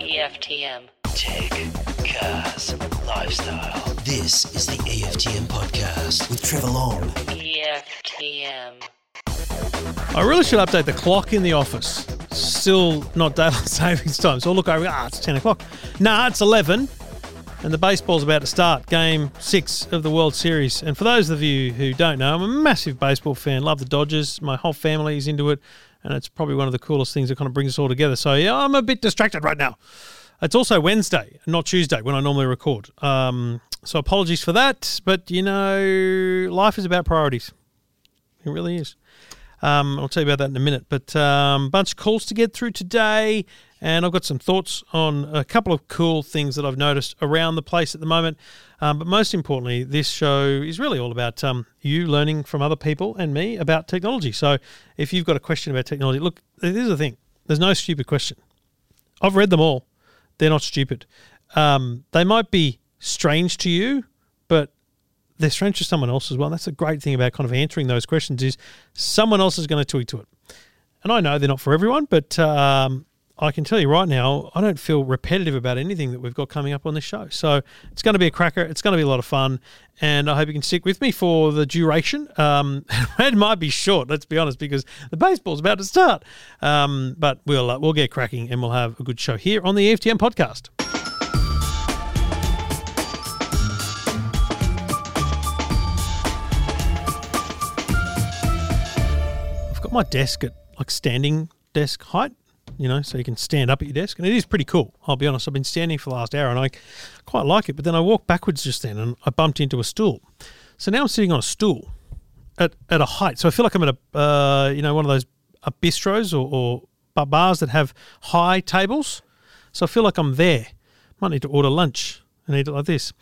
EFTM. Tech, cars, lifestyle. This is the EFTM podcast with Trevor Long. EFTM. I really should update the clock in the office. Still not daylight savings time. So I'll look over, ah, it's 10 o'clock. Nah, it's 11. And the baseball's about to start, game six of the World Series. And for those of you who don't know, I'm a massive baseball fan. Love the Dodgers. My whole family is into it. And it's probably one of the coolest things that kind of brings us all together. So, yeah, I'm a bit distracted right now. It's also Wednesday, not Tuesday, when I normally record. Um, so apologies for that. But, you know, life is about priorities. It really is. Um, I'll tell you about that in a minute. But um, bunch of calls to get through today, and I've got some thoughts on a couple of cool things that I've noticed around the place at the moment. Um, but most importantly, this show is really all about um, you learning from other people and me about technology. So if you've got a question about technology, look, is the thing. There's no stupid question. I've read them all. They're not stupid. Um, they might be strange to you, but they're strange to someone else as well. That's a great thing about kind of answering those questions is someone else is going to tweak to it. And I know they're not for everyone, but um, I can tell you right now, I don't feel repetitive about anything that we've got coming up on this show. So it's going to be a cracker. It's going to be a lot of fun, and I hope you can stick with me for the duration. Um, it might be short, let's be honest, because the baseball's about to start. Um, but we'll uh, we'll get cracking, and we'll have a good show here on the EFTM podcast. I've got my desk at like standing desk height, you know, so you can stand up at your desk. And it is pretty cool. I'll be honest. I've been standing for the last hour and I quite like it. But then I walked backwards just then and I bumped into a stool. So now I'm sitting on a stool at, at a height. So I feel like I'm at a, uh, you know, one of those uh, bistros or, or bars that have high tables. So I feel like I'm there. Might need to order lunch and eat it like this.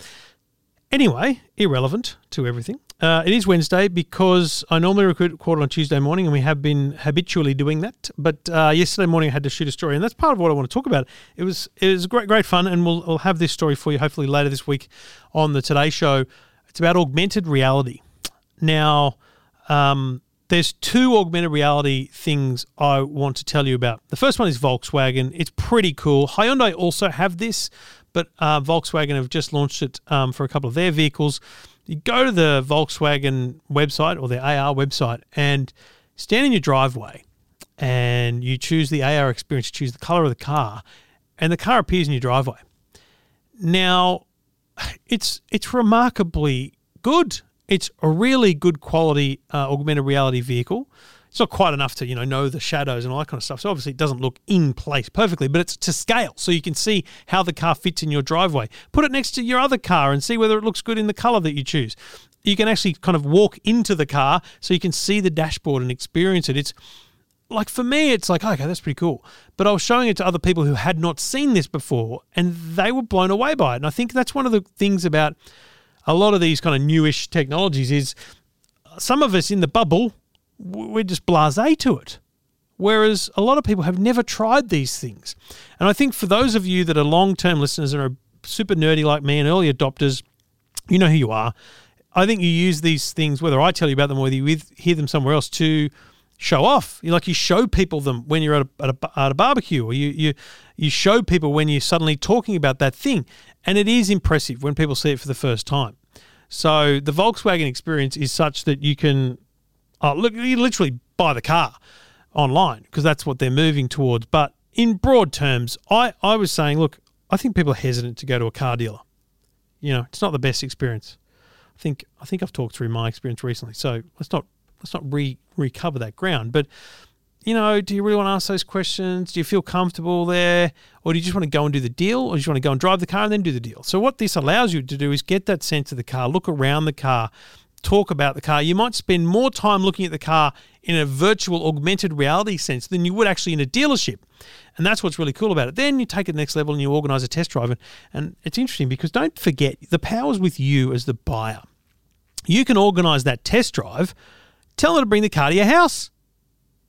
Anyway, irrelevant to everything. Uh, it is Wednesday because I normally record on Tuesday morning, and we have been habitually doing that. But uh, yesterday morning, I had to shoot a story, and that's part of what I want to talk about. It was it was great, great fun, and we'll, we'll have this story for you hopefully later this week on the Today Show. It's about augmented reality. Now, um, there's two augmented reality things I want to tell you about. The first one is Volkswagen. It's pretty cool. Hyundai also have this, but uh, Volkswagen have just launched it um, for a couple of their vehicles. You go to the Volkswagen website or the AR website and stand in your driveway and you choose the AR experience, choose the color of the car, and the car appears in your driveway. Now, it's it's remarkably good. It's a really good quality uh, augmented reality vehicle it's not quite enough to you know know the shadows and all that kind of stuff. So obviously it doesn't look in place perfectly, but it's to scale, so you can see how the car fits in your driveway. Put it next to your other car and see whether it looks good in the color that you choose. You can actually kind of walk into the car so you can see the dashboard and experience it. It's like for me, it's like, okay, that's pretty cool. But I was showing it to other people who had not seen this before and they were blown away by it. And I think that's one of the things about a lot of these kind of newish technologies is some of us in the bubble we're just blasé to it. Whereas a lot of people have never tried these things. And I think for those of you that are long term listeners and are super nerdy like me and early adopters, you know who you are. I think you use these things, whether I tell you about them or whether you hear them somewhere else, to show off. You like you show people them when you're at a, at a, at a barbecue, or you you you show people when you're suddenly talking about that thing, and it is impressive when people see it for the first time. So the Volkswagen experience is such that you can Oh, look, you literally buy the car online because that's what they're moving towards. But in broad terms, I, I was saying, look, I think people are hesitant to go to a car dealer. You know, it's not the best experience. I think I think I've talked through my experience recently, so let's not let's not re recover that ground. But you know, do you really want to ask those questions? Do you feel comfortable there, or do you just want to go and do the deal, or do you just want to go and drive the car and then do the deal? So what this allows you to do is get that sense of the car, look around the car, talk about the car, you might spend more time looking at the car in a virtual augmented reality sense than you would actually in a dealership. And that's what's really cool about it. Then you take it the next level and you organize a test drive. And it's interesting because don't forget, the power's with you as the buyer. You can organize that test drive, tell them to bring the car to your house.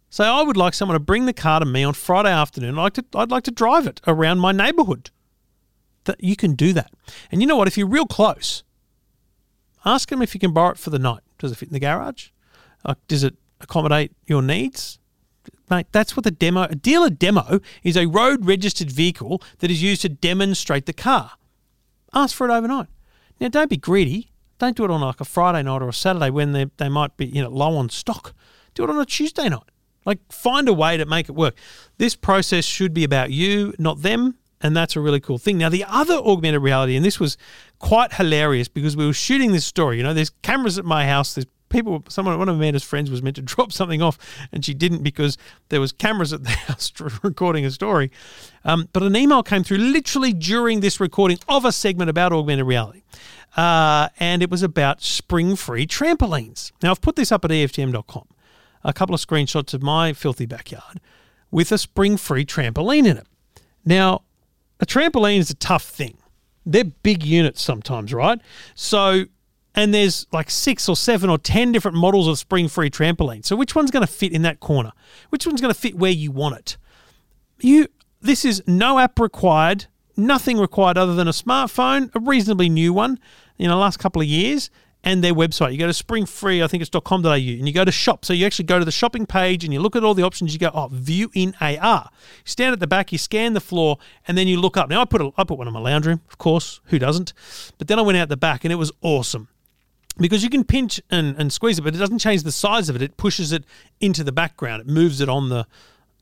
Say, I would like someone to bring the car to me on Friday afternoon. I'd like to, I'd like to drive it around my neighborhood. That you can do that. And you know what? If you're real close, Ask them if you can borrow it for the night. Does it fit in the garage? Like, does it accommodate your needs? mate, that's what the demo, a dealer demo is a road registered vehicle that is used to demonstrate the car. Ask for it overnight. Now, don't be greedy. Don't do it on like a Friday night or a Saturday when they, they might be you know low on stock. Do it on a Tuesday night. Like find a way to make it work. This process should be about you, not them, and that's a really cool thing. Now, the other augmented reality, and this was quite hilarious because we were shooting this story. You know, there's cameras at my house. There's people. Someone, one of Amanda's friends, was meant to drop something off, and she didn't because there was cameras at the house recording a story. Um, but an email came through literally during this recording of a segment about augmented reality. Uh, and it was about Springfree trampolines. Now, I've put this up at EFTM.com, a couple of screenshots of my filthy backyard with a Springfree trampoline in it. Now, a trampoline is a tough thing. They're big units sometimes, right? So, and there's like six or seven or ten different models of Springfree trampoline. So, which one's going to fit in that corner? Which one's going to fit where you want it? You, this is no app required, nothing required other than a smartphone, a reasonably new one in the last couple of years, and their website. You go to springfree, I think it's dot .com.au, and you go to shop. So you actually go to the shopping page and you look at all the options. You go, oh, view in AR. You stand at the back, you scan the floor, and then you look up. Now I put a, I put one in my lounge room, of course. Who doesn't? But then I went out the back, and it was awesome because you can pinch and, and squeeze it, but it doesn't change the size of it. It pushes it into the background. It moves it on the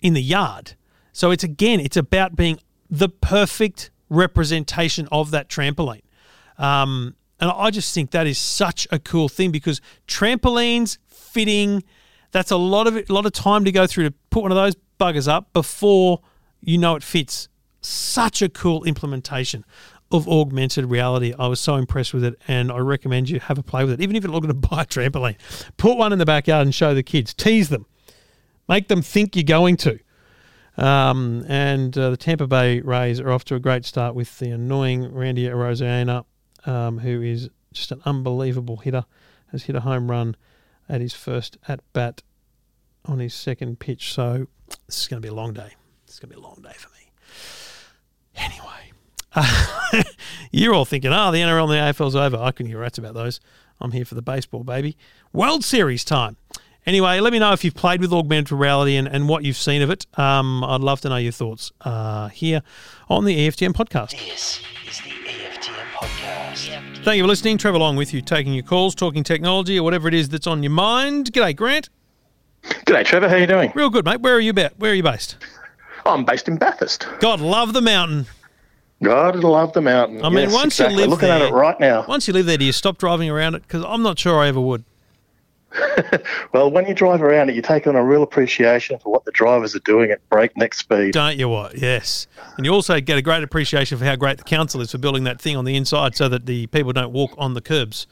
in the yard. So it's again, it's about being the perfect representation of that trampoline. Um, and I just think that is such a cool thing because trampolines fitting, that's a lot of a lot of time to go through to put one of those buggers up before you know it fits. Such a cool implementation of augmented reality. I was so impressed with it, and I recommend you have a play with it. Even if you're looking to buy a trampoline, put one in the backyard and show the kids. Tease them, make them think you're going to. Um, and uh, the Tampa Bay Rays are off to a great start with the annoying Randy Arozarena um, who is just an unbelievable hitter, has hit a home run at his first at bat on his second pitch. So this is going to be a long day. It's going to be a long day for me. Anyway, uh, you're all thinking, oh, the NRL and the AFL's over. I couldn't hear rats about those. I'm here for the baseball, baby. World Series time. Anyway, let me know if you've played with augmented reality and, and what you've seen of it. Um, I'd love to know your thoughts uh, here on the EFTM podcast. This is the podcast. Thank you for listening. Trevor Long with you, taking your calls, talking technology, or whatever it is that's on your mind. G'day, Grant. G'day, Trevor. How you doing? Real good, mate. Where are you ba- Where are you based? I'm based in Bathurst. God love the mountain. God love the mountain. I mean, Yes, once exactly. you live looking there, at it right now. Once you live there, do you stop driving around it? Because I'm not sure I ever would. Well, when you drive around it, you take on a real appreciation for what the drivers are doing at breakneck speed. Don't you what? Yes. And you also get a great appreciation for how great the council is for building that thing on the inside so that the people don't walk on the curbs.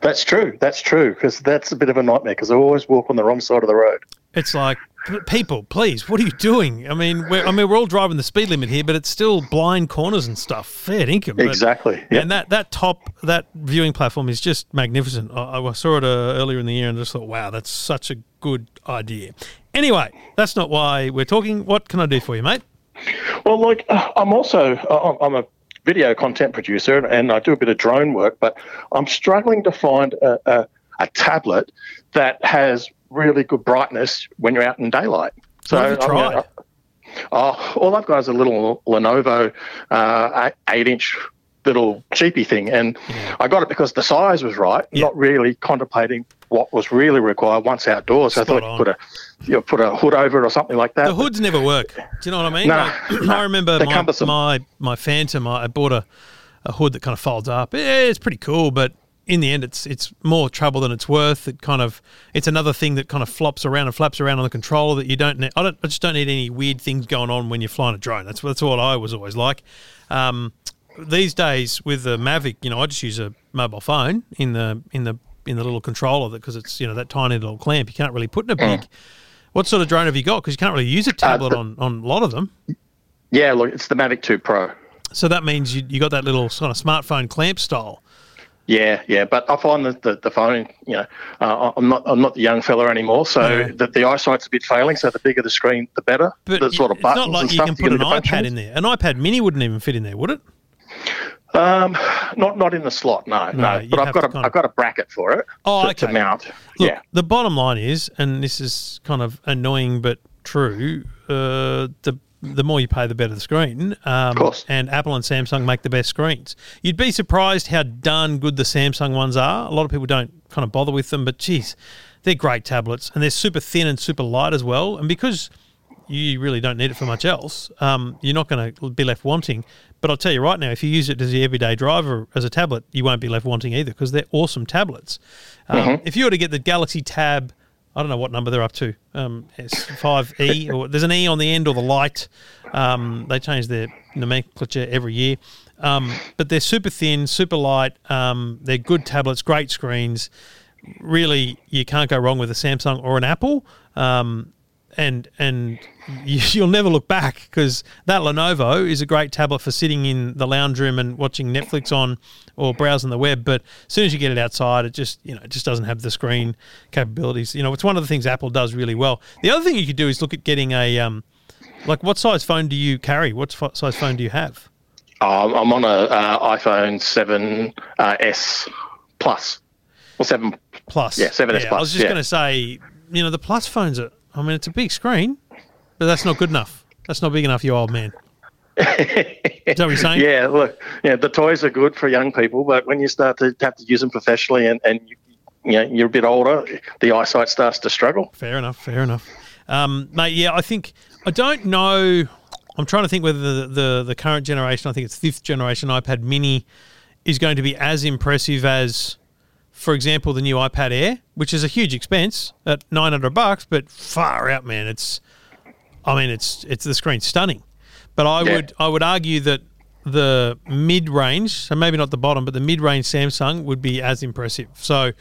That's true. That's true because that's a bit of a nightmare because I always walk on the wrong side of the road. It's like, people, please, what are you doing? I mean, we're, I mean, we're all driving the speed limit here, but it's still blind corners and stuff. Fair income. But- Exactly. Yep. And that, that top, that viewing platform is just magnificent. I, I saw it uh, earlier in the year and just thought, wow, that's such a good idea. Anyway, that's not why we're talking. What can I do for you, mate? Well, like uh, I'm also uh, I'm a video content producer and I do a bit of drone work, but I'm struggling to find a, a, a tablet that has really good brightness when you're out in daylight. So What have you I tried? uh, Oh, all I've got is a little Lenovo uh, eight-inch little cheapy thing, and I got it because the size was right. Yeah. Not really contemplating what was really required once outdoors. So I thought put a you know, put a hood over it or something like that. The hoods never work. Do you know what I mean? No. Like, I remember my, cumbersome. my my Phantom. I I bought a, a hood that kind of folds up. Eh, It's pretty cool, but in the end, it's it's more trouble than it's worth. It kind of it's another thing that kind of flops around and flaps around on the controller that you don't. Need, I don't. I just don't need any weird things going on when you're flying a drone. That's that's what I was always like. Um, these days with the Mavic, you know, I just use a mobile phone in the in the in the little controller because it's you know that tiny little clamp. You can't really put in a big. What sort of drone have you got? Because you can't really use a tablet the- on, on a lot of them. Yeah, look, it's the Mavic 2 Pro. So that means you, you got that little sort of smartphone clamp style. Yeah, yeah, but I find that the, the phone, you know, uh, I'm not I'm not the young fella anymore, so Yeah. the, the eyesight's a bit failing. So the bigger the screen, the better. But There's a lot of it's buttons not like you can put an iPad functions. in there. An iPad mini wouldn't even fit in there, would it? Um, not not in the slot, no, No, no. But I've got a have got a bracket for it Oh, to, okay. to mount. Look, yeah, the bottom line is, and this is kind of annoying, but true. Uh, the the more you pay, the better the screen. Um, of course. And Apple and Samsung make the best screens. You'd be surprised how darn good the Samsung ones are. A lot of people don't kind of bother with them, but geez, they're great tablets, and they're super thin and super light as well. And because you really don't need it for much else, um, you're not going to be left wanting. But I'll tell you right now, if you use it as your everyday driver as a tablet, you won't be left wanting either because they're awesome tablets. Um, If you were to get the Galaxy Tab, I don't know what number they're up to, um, S5E, or there's an E on the end or the light. Um, they change their nomenclature every year. Um, but they're super thin, super light. Um, they're good tablets, great screens. Really, you can't go wrong with a Samsung or an Apple. Um, and and you, you'll never look back because that Lenovo is a great tablet for sitting in the lounge room and watching Netflix on or browsing the web. But as soon as you get it outside, it just you know it just doesn't have the screen capabilities. You know, it's one of the things Apple does really well. The other thing you could do is look at getting a um, like what size phone do you carry? What f- size phone do you have? Um, I'm on a uh, iPhone 7 uh, S Plus. Or 7 Plus, Yeah, 7S I was just yeah. going to say, you know, the Plus phones are. I mean, it's a big screen, but that's not good enough. That's not big enough, you old man. Is that what you're saying? Yeah, look, yeah, the toys are good for young people, but when you start to have to use them professionally and, and you, you know, you're a bit older, the eyesight starts to struggle. Fair enough. Fair enough. Um, mate, yeah, I think I don't know. I'm trying to think whether the, the the current generation, I think it's fifth generation iPad Mini, is going to be as impressive as, for example, the new iPad Air, which is a huge expense at 900 bucks, but far out, man. It's, I mean, it's it's the screen's stunning, but I Yeah. would I would argue that the mid range, so maybe not the bottom, but the mid range Samsung would be as impressive. So,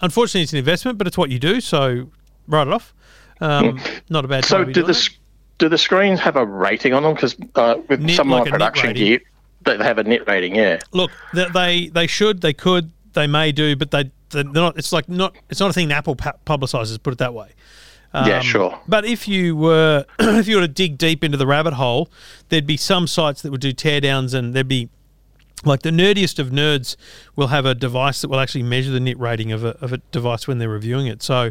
unfortunately, it's an investment, but it's what you do. So, write it off. Um, not a bad. So do the do the screens have a rating on them? Because uh, with Nit- some like of a my production gear, they have a nit rating. Yeah. Look, they they should, they could, they may do, but they they're not. It's like not. It's not a thing Apple pu- publicizes. Put it that way. yeah, Um, sure. But if you were if you were to dig deep into the rabbit hole, there'd be some sites that would do teardowns, and there'd be like the nerdiest of nerds will have a device that will actually measure the nit rating of a of a device when they're reviewing it. So.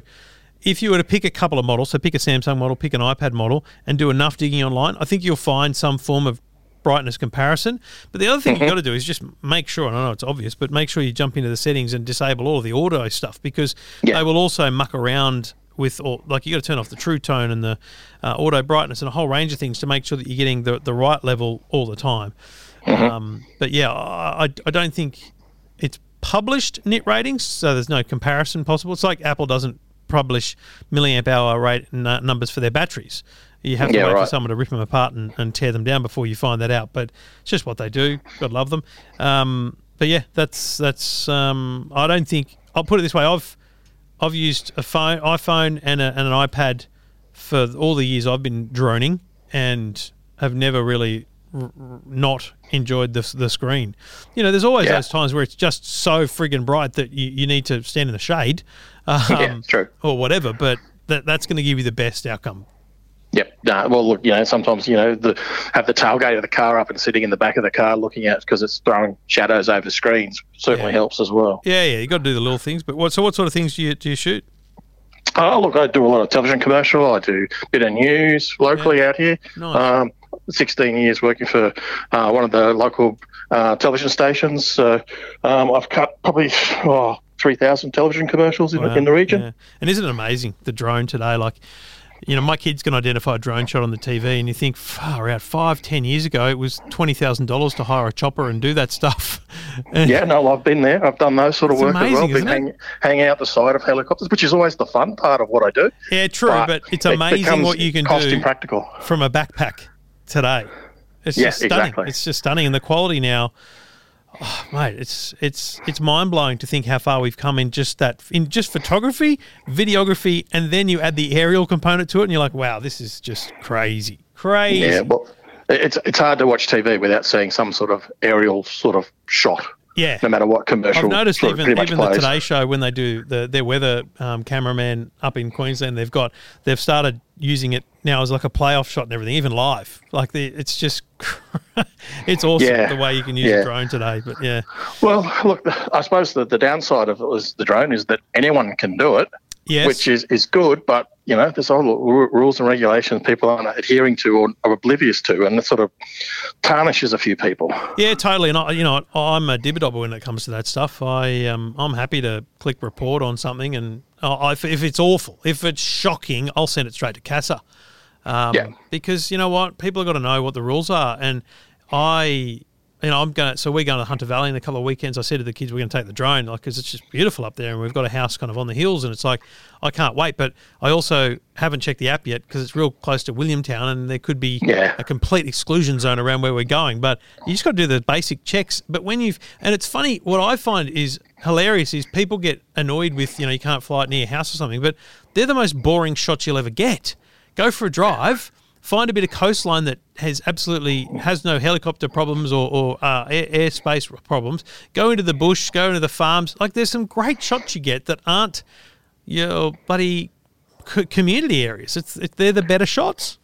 If you were to pick a couple of models, so pick a Samsung model, pick an iPad model, and do enough digging online, I think you'll find some form of brightness comparison. But the other thing you've got to do is just make sure, and I know it's obvious, but make sure you jump into the settings and disable all of the auto stuff because Yeah. they will also muck around with, all, like, you got to turn off the true tone and the uh, auto brightness and a whole range of things to make sure that you're getting the, the right level all the time. Um, but yeah, I, I- I don't think it's published nit ratings, so there's no comparison possible. It's like Apple doesn't publish milliamp hour rate n- numbers for their batteries. You have to Yeah, wait for someone to rip them apart and, and tear them down before you find that out. But it's just what they do. God love them. Um, but yeah, that's that's. Um, I don't think I'll put it this way. I've I've used a phone, iPhone, and, a, and an iPad for all the years I've been droning, and have never really r- not enjoyed the the screen. You know, there's always Yeah. those times where it's just so friggin' bright that you, you need to stand in the shade, um, Yeah, true. or whatever. But that that's going to give you the best outcome. Nah, well, look, you know, sometimes you know the have the tailgate of the car up and sitting in the back of the car looking out because it's throwing shadows over screens certainly Yeah. helps as well. Yeah, yeah, you got to do the little things. But what so what sort of things do you do you shoot? Oh, look, I do a lot of television commercial. I do a bit of news locally out here. Nice. Um, 16 years working for uh, one of the local uh, television stations. So um, I've cut probably oh, 3,000 television commercials in, Wow, in the region. yeah. And isn't it amazing the drone today? Like, you know, my kids can identify a drone shot on the TV, and you think, far out, five, ten years ago, it was twenty thousand dollars to hire a chopper and do that stuff. And- Yeah, no, I've been there. I've done those sort of work as well. amazing, Been hang, hanging out the side of helicopters, which is always the fun part of what I do. yeah, true, but, it's amazing becomes what you can cost do impractical. from a backpack today. It's Yeah, just stunning. exactly. It's just stunning, and the quality now, oh, mate, it's it's it's mind blowing to think how far we've come in just that in just photography, videography, and then you add the aerial component to it, and you're like, wow, this is just crazy, crazy. Yeah, well, it's it's hard to watch TV without seeing some sort of aerial sort of shot. Yeah. No matter what commercial. I've noticed even even the. Today Show when they do the their weather um, cameraman up in Queensland, they've got they've started using it now as like a playoff shot and everything, even live. Like the it's just it's awesome Yeah. the way you can use Yeah. a drone today. But yeah, Well, look, I suppose the, the downside of it was the drone is that anyone can do it, yes, which is, is good, but you know, there's all rules and regulations people aren't adhering to or are oblivious to, and it sort of tarnishes a few people. Yeah, totally. And I, you know, I'm a dibber when it comes to that stuff. I um, I'm happy to click report on something, and I, if, if it's awful, if it's shocking, I'll send it straight to CASA. Um, Yeah. Because you know what, people have got to know what the rules are, and I. You know, I'm going. So we're going to Hunter Valley in a couple of weekends. I said to the kids, we're going to take the drone, like, because it's just beautiful up there, and we've got a house kind of on the hills, and it's like, I can't wait. But I also haven't checked the app yet because it's real close to Williamtown, and there could be Yeah. a complete exclusion zone around where we're going. But you just got to do the basic checks. But when you've and it's funny, what I find is hilarious is people get annoyed with you know you can't fly it near your house or something, but they're the most boring shots you'll ever get. Go for a drive. Find a bit of coastline that has absolutely has no helicopter problems or, or uh, air, airspace problems. Go into the bush, go into the farms. Like there's some great shots you get that aren't your bloody co- community areas. It's it, they're the better shots.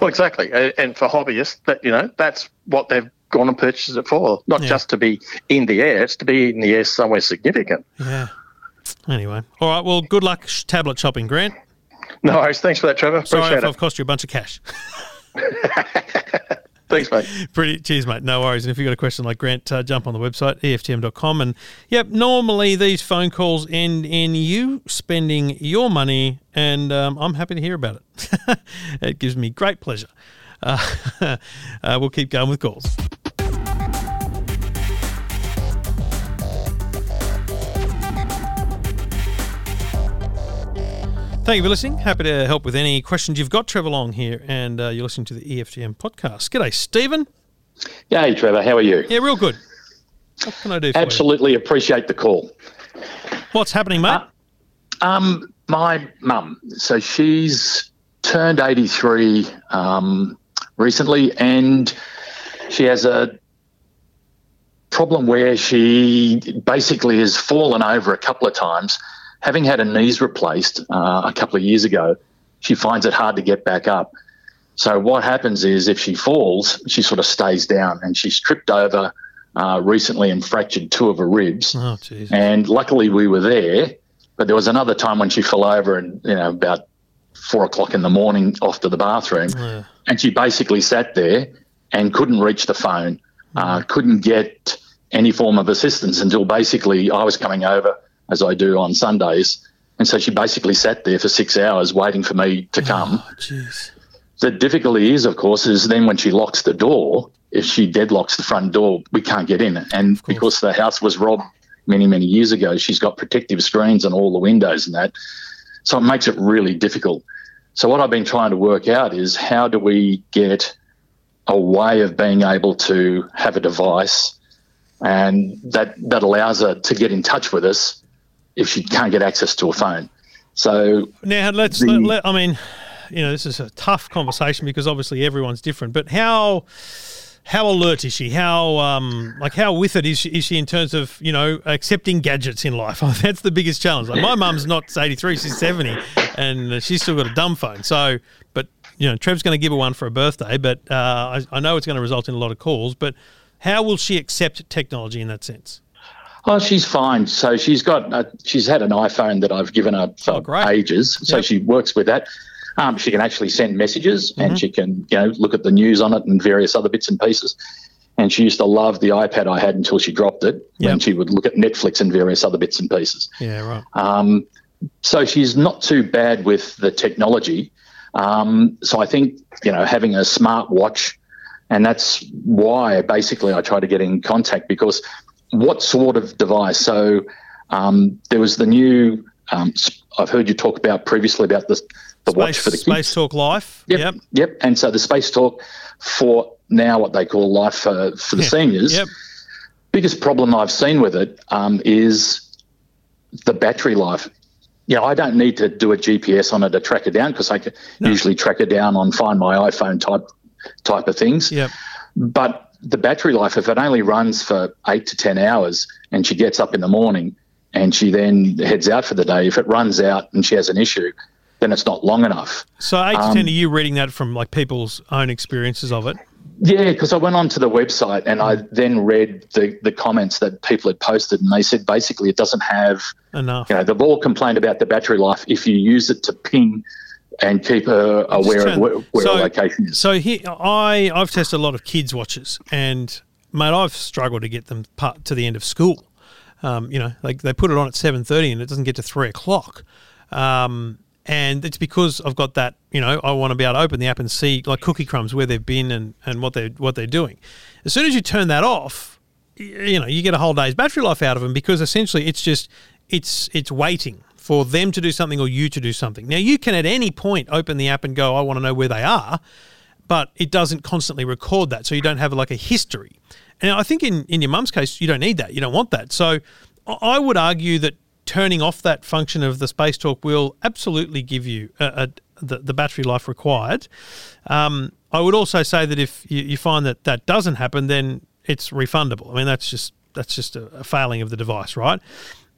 Well, exactly, and for hobbyists, that you know, that's what they've gone and purchased it for. Not Yeah. just to be in the air; it's to be in the air somewhere significant. Yeah. Anyway, all right. Well, good luck tablet shopping, Grant. No worries. Thanks for that, Trevor. Sorry Appreciate if it. I've cost you a bunch of cash. Thanks, mate. Pretty cheers, mate. No worries. And if you've got a question like Grant, uh, jump on the website EFTM.com. And yep, normally these phone calls end in you spending your money, and um, I'm happy to hear about it. it gives me great pleasure. Uh, uh, we'll keep going with calls. Thank you for listening. Happy to help with any questions you've got. Trevor Long here, and uh, you're listening to the EFTM podcast. G'day, Stephen. Hey, Trevor, how are you? Yeah, real good. What can I do for Absolutely appreciate the call. What's happening, mate? Um, my mum, so she's turned 83 um, recently, and she has a problem where she basically has fallen over a couple of times. Having had her knees replaced uh, a couple of years ago, she finds it hard to get back up. So what happens is if she falls, she sort of stays down, and she's tripped over uh, recently and fractured two of her ribs. oh. And luckily we were there, but there was another time when she fell over and, you know, about four o'clock in the morning off to the bathroom. Yeah. And she basically sat there and couldn't reach the phone, uh, couldn't get any form of assistance until basically I was coming over, as I do on Sundays. And so she basically sat there for six hours waiting for me to come. Oh. The difficulty is, of course, is then when she locks the door, if she deadlocks the front door, we can't get in. And because the house was robbed many, many years ago, she's got protective screens on all the windows and that. So it makes it really difficult. So what I've been trying to work out is how do we get a way of being able to have a device and that, that allows her to get in touch with us if she can't get access to a phone. So Now let's. The- let, I mean, you know, this is a tough conversation because obviously everyone's different. But how how alert is she? How um like how with it is she, is she in terms of you know accepting gadgets in life? That's the biggest challenge. Like my mum's not eighty three; she's seventy, and she's still got a dumb phone. So, but you know, Trev's going to give her one for her birthday. But uh, I, I know it's going to result in a lot of calls. But how will she accept technology in that sense? Oh, she's fine. So she's got, uh, she's had an iPhone that I've given her for Oh, ages. So Yep. she works with that. Um, she can actually send messages Mm-hmm. and she can, you know, look at the news on it and various other bits and pieces. And she used to love the iPad I had until she dropped it Yep. when she would look at Netflix and various other bits and pieces. Yeah, right. Um, so she's not too bad with the technology. Um, so I think you know having a smart watch, and that's why basically I try to get in contact because what sort of device? So um, there was the new. Um, I've heard you talk about previously about the the watch for the kids. Spacetalk Life. Yep, Yep. yep. And so the Spacetalk for now, what they call life for, for the seniors Yep. biggest problem I've seen with it um, is the battery life. You know, I don't need to do a GPS on it to track it down because I can usually track it down on Find My iPhone type type of things. Yep. But the battery life, if it only runs for eight to ten hours, and she gets up in the morning and she then heads out for the day, if it runs out and she has an issue, then it's not long enough. So eight to Um, ten. Are you reading that from like people's own experiences of it? Yeah, because I went onto the website and I then read the, the comments that people had posted, and they said basically it doesn't have Enough. You know, they've all complained about the battery life. If you use it to ping and keep her aware of where, where so- her location is. So here, I I've tested a lot of kids watches, and mate, I've struggled to get them part to the end of school. Um, you know, like they put it on at seven thirty, and it doesn't get to three o'clock. Um, and it's because I've got that. You know, I want to be able to open the app and see like cookie crumbs where they've been and, and what they what they're doing. As soon as you turn that off, you know, you get a whole day's battery life out of them because essentially it's just it's it's waiting for them to do something or you to do something. Now you can at any point open the app and go, I want to know where they are, but it doesn't constantly record that, so you don't have like a history. And I think in in your mum's case, you don't need that. You don't want that. So I- would argue that turning off that function of the Spacetalk will absolutely give you a, a, the, the battery life required. Um, I would also say that if you, you find that that doesn't happen, then it's refundable. I mean, that's just that's just a, a failing of the device, right?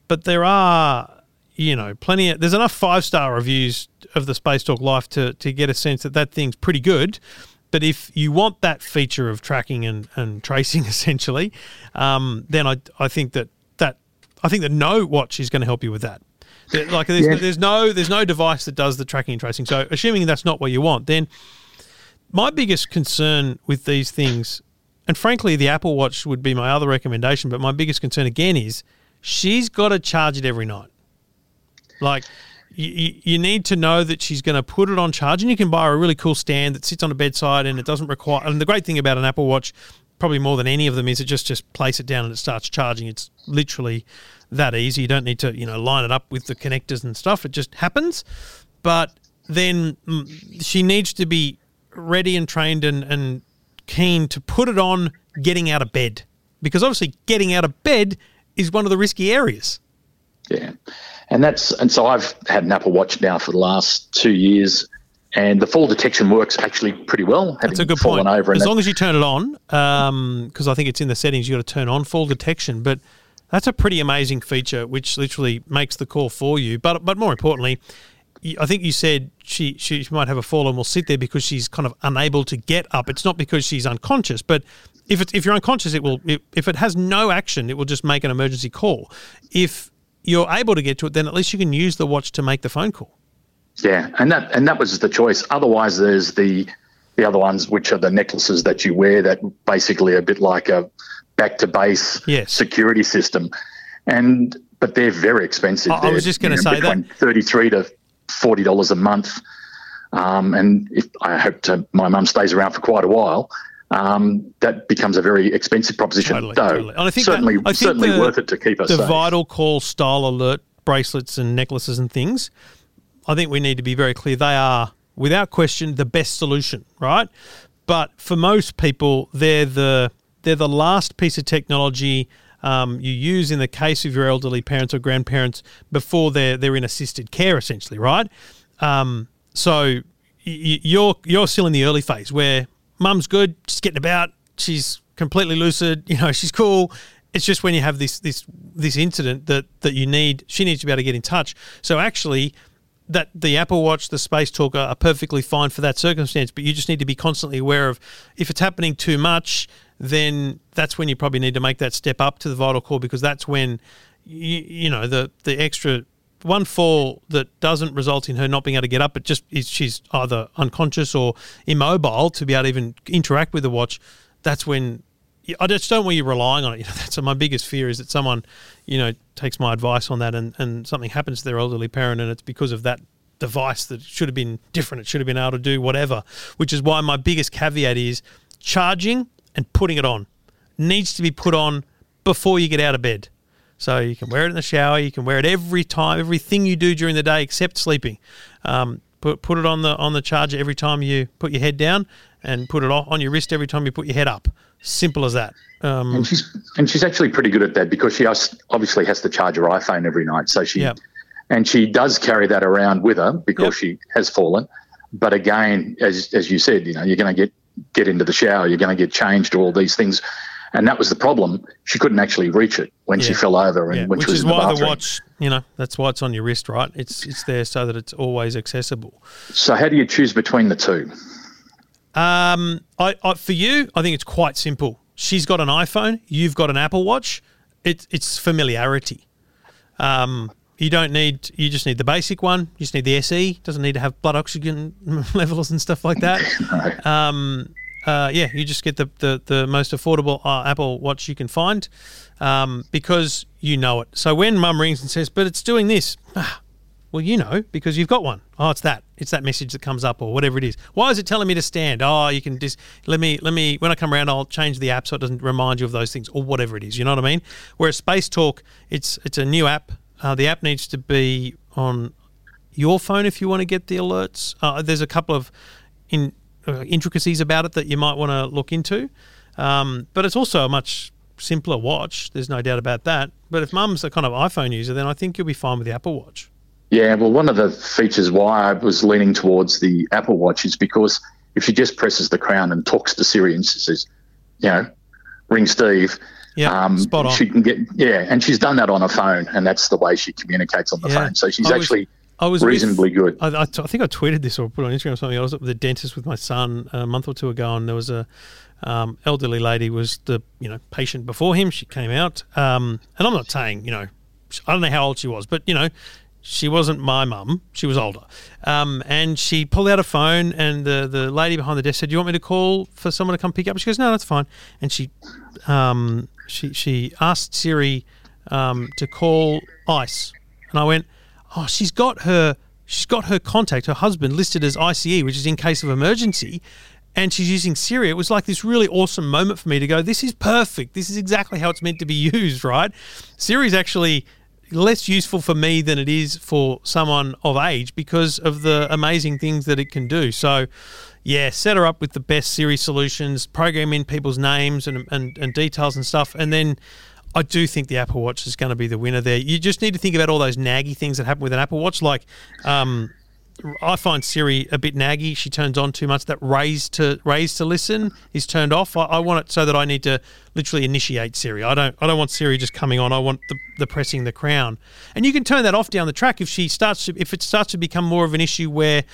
But there are, you know, plenty. Of, there's enough five star reviews of the Spacetalk Life to to get a sense that that thing's pretty good. But if you want that feature of tracking and, and tracing, essentially, um, then I I think that that I think that no watch is going to help you with that. Like there's, Yeah. there's no there's no device that does the tracking and tracing. So assuming that's not what you want, then my biggest concern with these things, and frankly, the Apple Watch would be my other recommendation, but my biggest concern again is she's got to charge it every night. Like, you, you need to know that she's going to put it on charge, and you can buy a really cool stand that sits on a bedside and it doesn't require. And the great thing about an Apple Watch, probably more than any of them, is it just just place it down and it starts charging. It's literally that easy. You don't need to you know line it up with the connectors and stuff. It just happens. But then mm, she needs to be ready and trained and, and keen to put it on getting out of bed because obviously getting out of bed is one of the risky areas. Yeah, and that's and so I've had an Apple Watch now for the last two years, and the fall detection works actually pretty well. That's a good point. Over as that- long as you turn it on, um, because I think it's in the settings, you have got to turn on fall detection. But that's a pretty amazing feature, which literally makes the call for you. But but more importantly, I think you said she she might have a fall and will sit there because she's kind of unable to get up. It's not because she's unconscious, but if it's if you're unconscious, it will if it has no action, it will just make an emergency call. If you're able to get to it, then at least you can use the watch to make the phone call. Yeah, and that and that was the choice. Otherwise, there's the the other ones, which are the necklaces that you wear, that basically are a bit like a back to base Yes. security system, and but they're very expensive. I- I was just you know, say that. thirty three to forty dollars a month. Um, and if I hope to, my mum stays around for quite a while. Um, that becomes a very expensive proposition, Totally, though. totally. And I think that- certainly, I think certainly the- worth it to keep us the safe. vital call style alert bracelets and necklaces and things i think we need to be very clear they are without question the best solution right but for most people they're the they're the last piece of technology um, you use in the case of your elderly parents or grandparents before they're they're in assisted care essentially right um, so you're you're still in the early phase where mum's good, just getting about, she's completely lucid, you know, she's cool. It's just when you have this this this incident that that you need, she needs to be able to get in touch. So actually, that the Apple Watch, the Space Talker are perfectly fine for that circumstance, but you just need to be constantly aware of if it's happening too much, then that's when you probably need to make that step up to the vital call because that's when you, you know the the extra one fall that doesn't result in her not being able to get up, but just is she's either unconscious or immobile to be able to even interact with the watch. That's when I just don't want you relying on it. You know, that's my biggest fear is that someone, you know, takes my advice on that and, and something happens to their elderly parent and it's because of that device that should have been different. It should have been able to do whatever. Which is why my biggest caveat is charging and putting it on needs to be put on before you get out of bed. So you can wear it in the shower. You can wear it every time, everything you do during the day except sleeping. Um, put put it on the on the charger every time you put your head down, and put it on on your wrist every time you put your head up. Simple as that. Um, And she's and she's actually pretty good at that because she obviously has to charge her iPhone every night. So she Yep. and she does carry that around with her because Yep. she has fallen. But again, as as you said, you know, you're going to get get into the shower, you're going to get changed, all these things. And that was the problem. She couldn't actually reach it when she fell over and yeah, when which she was is in the why the bathroom. watch, you know, that's why it's on your wrist, right? It's it's there so that it's always accessible. So how do you choose between the two? Um, I, I for you, I think it's quite simple. She's got an iPhone. You've got an Apple Watch. It's it's familiarity. Um, you don't need. You just need the basic one. You just need the SE. Doesn't need to have blood oxygen levels and stuff like that. Um, uh, yeah, you just get the the, the most affordable uh, Apple Watch you can find um, because you know it. So when Mum rings and says, "But it's doing this," ah, well, you know because you've got one. Oh, it's that. It's that message that comes up or whatever it is. Why is it telling me to stand? Oh, you can just let me let me when I come around, I'll change the app so it doesn't remind you of those things or whatever it is. You know what I mean? Whereas Spacetalk, it's it's a new app. Uh, the app needs to be on your phone if you want to get the alerts. Uh, there's a couple of in, intricacies about it that you might want to look into, um, but it's also a much simpler watch. There's no doubt about that. But if Mum's a kind of iPhone user, then I think you'll be fine with the Apple Watch. Yeah, well, one of the features why I was leaning towards the Apple Watch is because if she just presses the crown and talks to Siri and says, you know, ring Steve, Yeah, spot on. she can get yeah, and she's done that on her phone, and that's the way she communicates on the Yeah. phone. So she's I was- actually I was with- reasonably good. I, I, I think I tweeted this or put it on Instagram or something. I was at the dentist with my son a month or two ago, and there was a um, elderly lady was the you know patient before him. She came out, um, and I'm not saying you know I don't know how old she was, but you know she wasn't my mum. She was older, um, and she pulled out a phone, and the the lady behind the desk said, "Do you want me to call for someone to come pick up?" She goes, "No, that's fine." And she um, she she asked Siri um, to call ICE, and I went, "Oh, she's got her she's got her contact, her husband, listed as ICE, which is in case of emergency." And she's using Siri. It was like this really awesome moment for me to go, this is perfect. This is exactly how it's meant to be used, right? Siri's actually less useful for me than it is for someone of age because of the amazing things that it can do. So, yeah, set her up with the best Siri solutions, program in people's names and, and, and details and stuff. And then I do think the Apple Watch is going to be the winner there. You just need to think about all those naggy things that happen with an Apple Watch, like. Um, I find Siri a bit naggy. She turns on too much. That raise to raise to listen is turned off. I, I want it so that I need to literally initiate Siri. I don't I don't want Siri just coming on. I want the, the pressing the crown. And you can turn that off down the track if she starts to if it starts to become more of an issue where,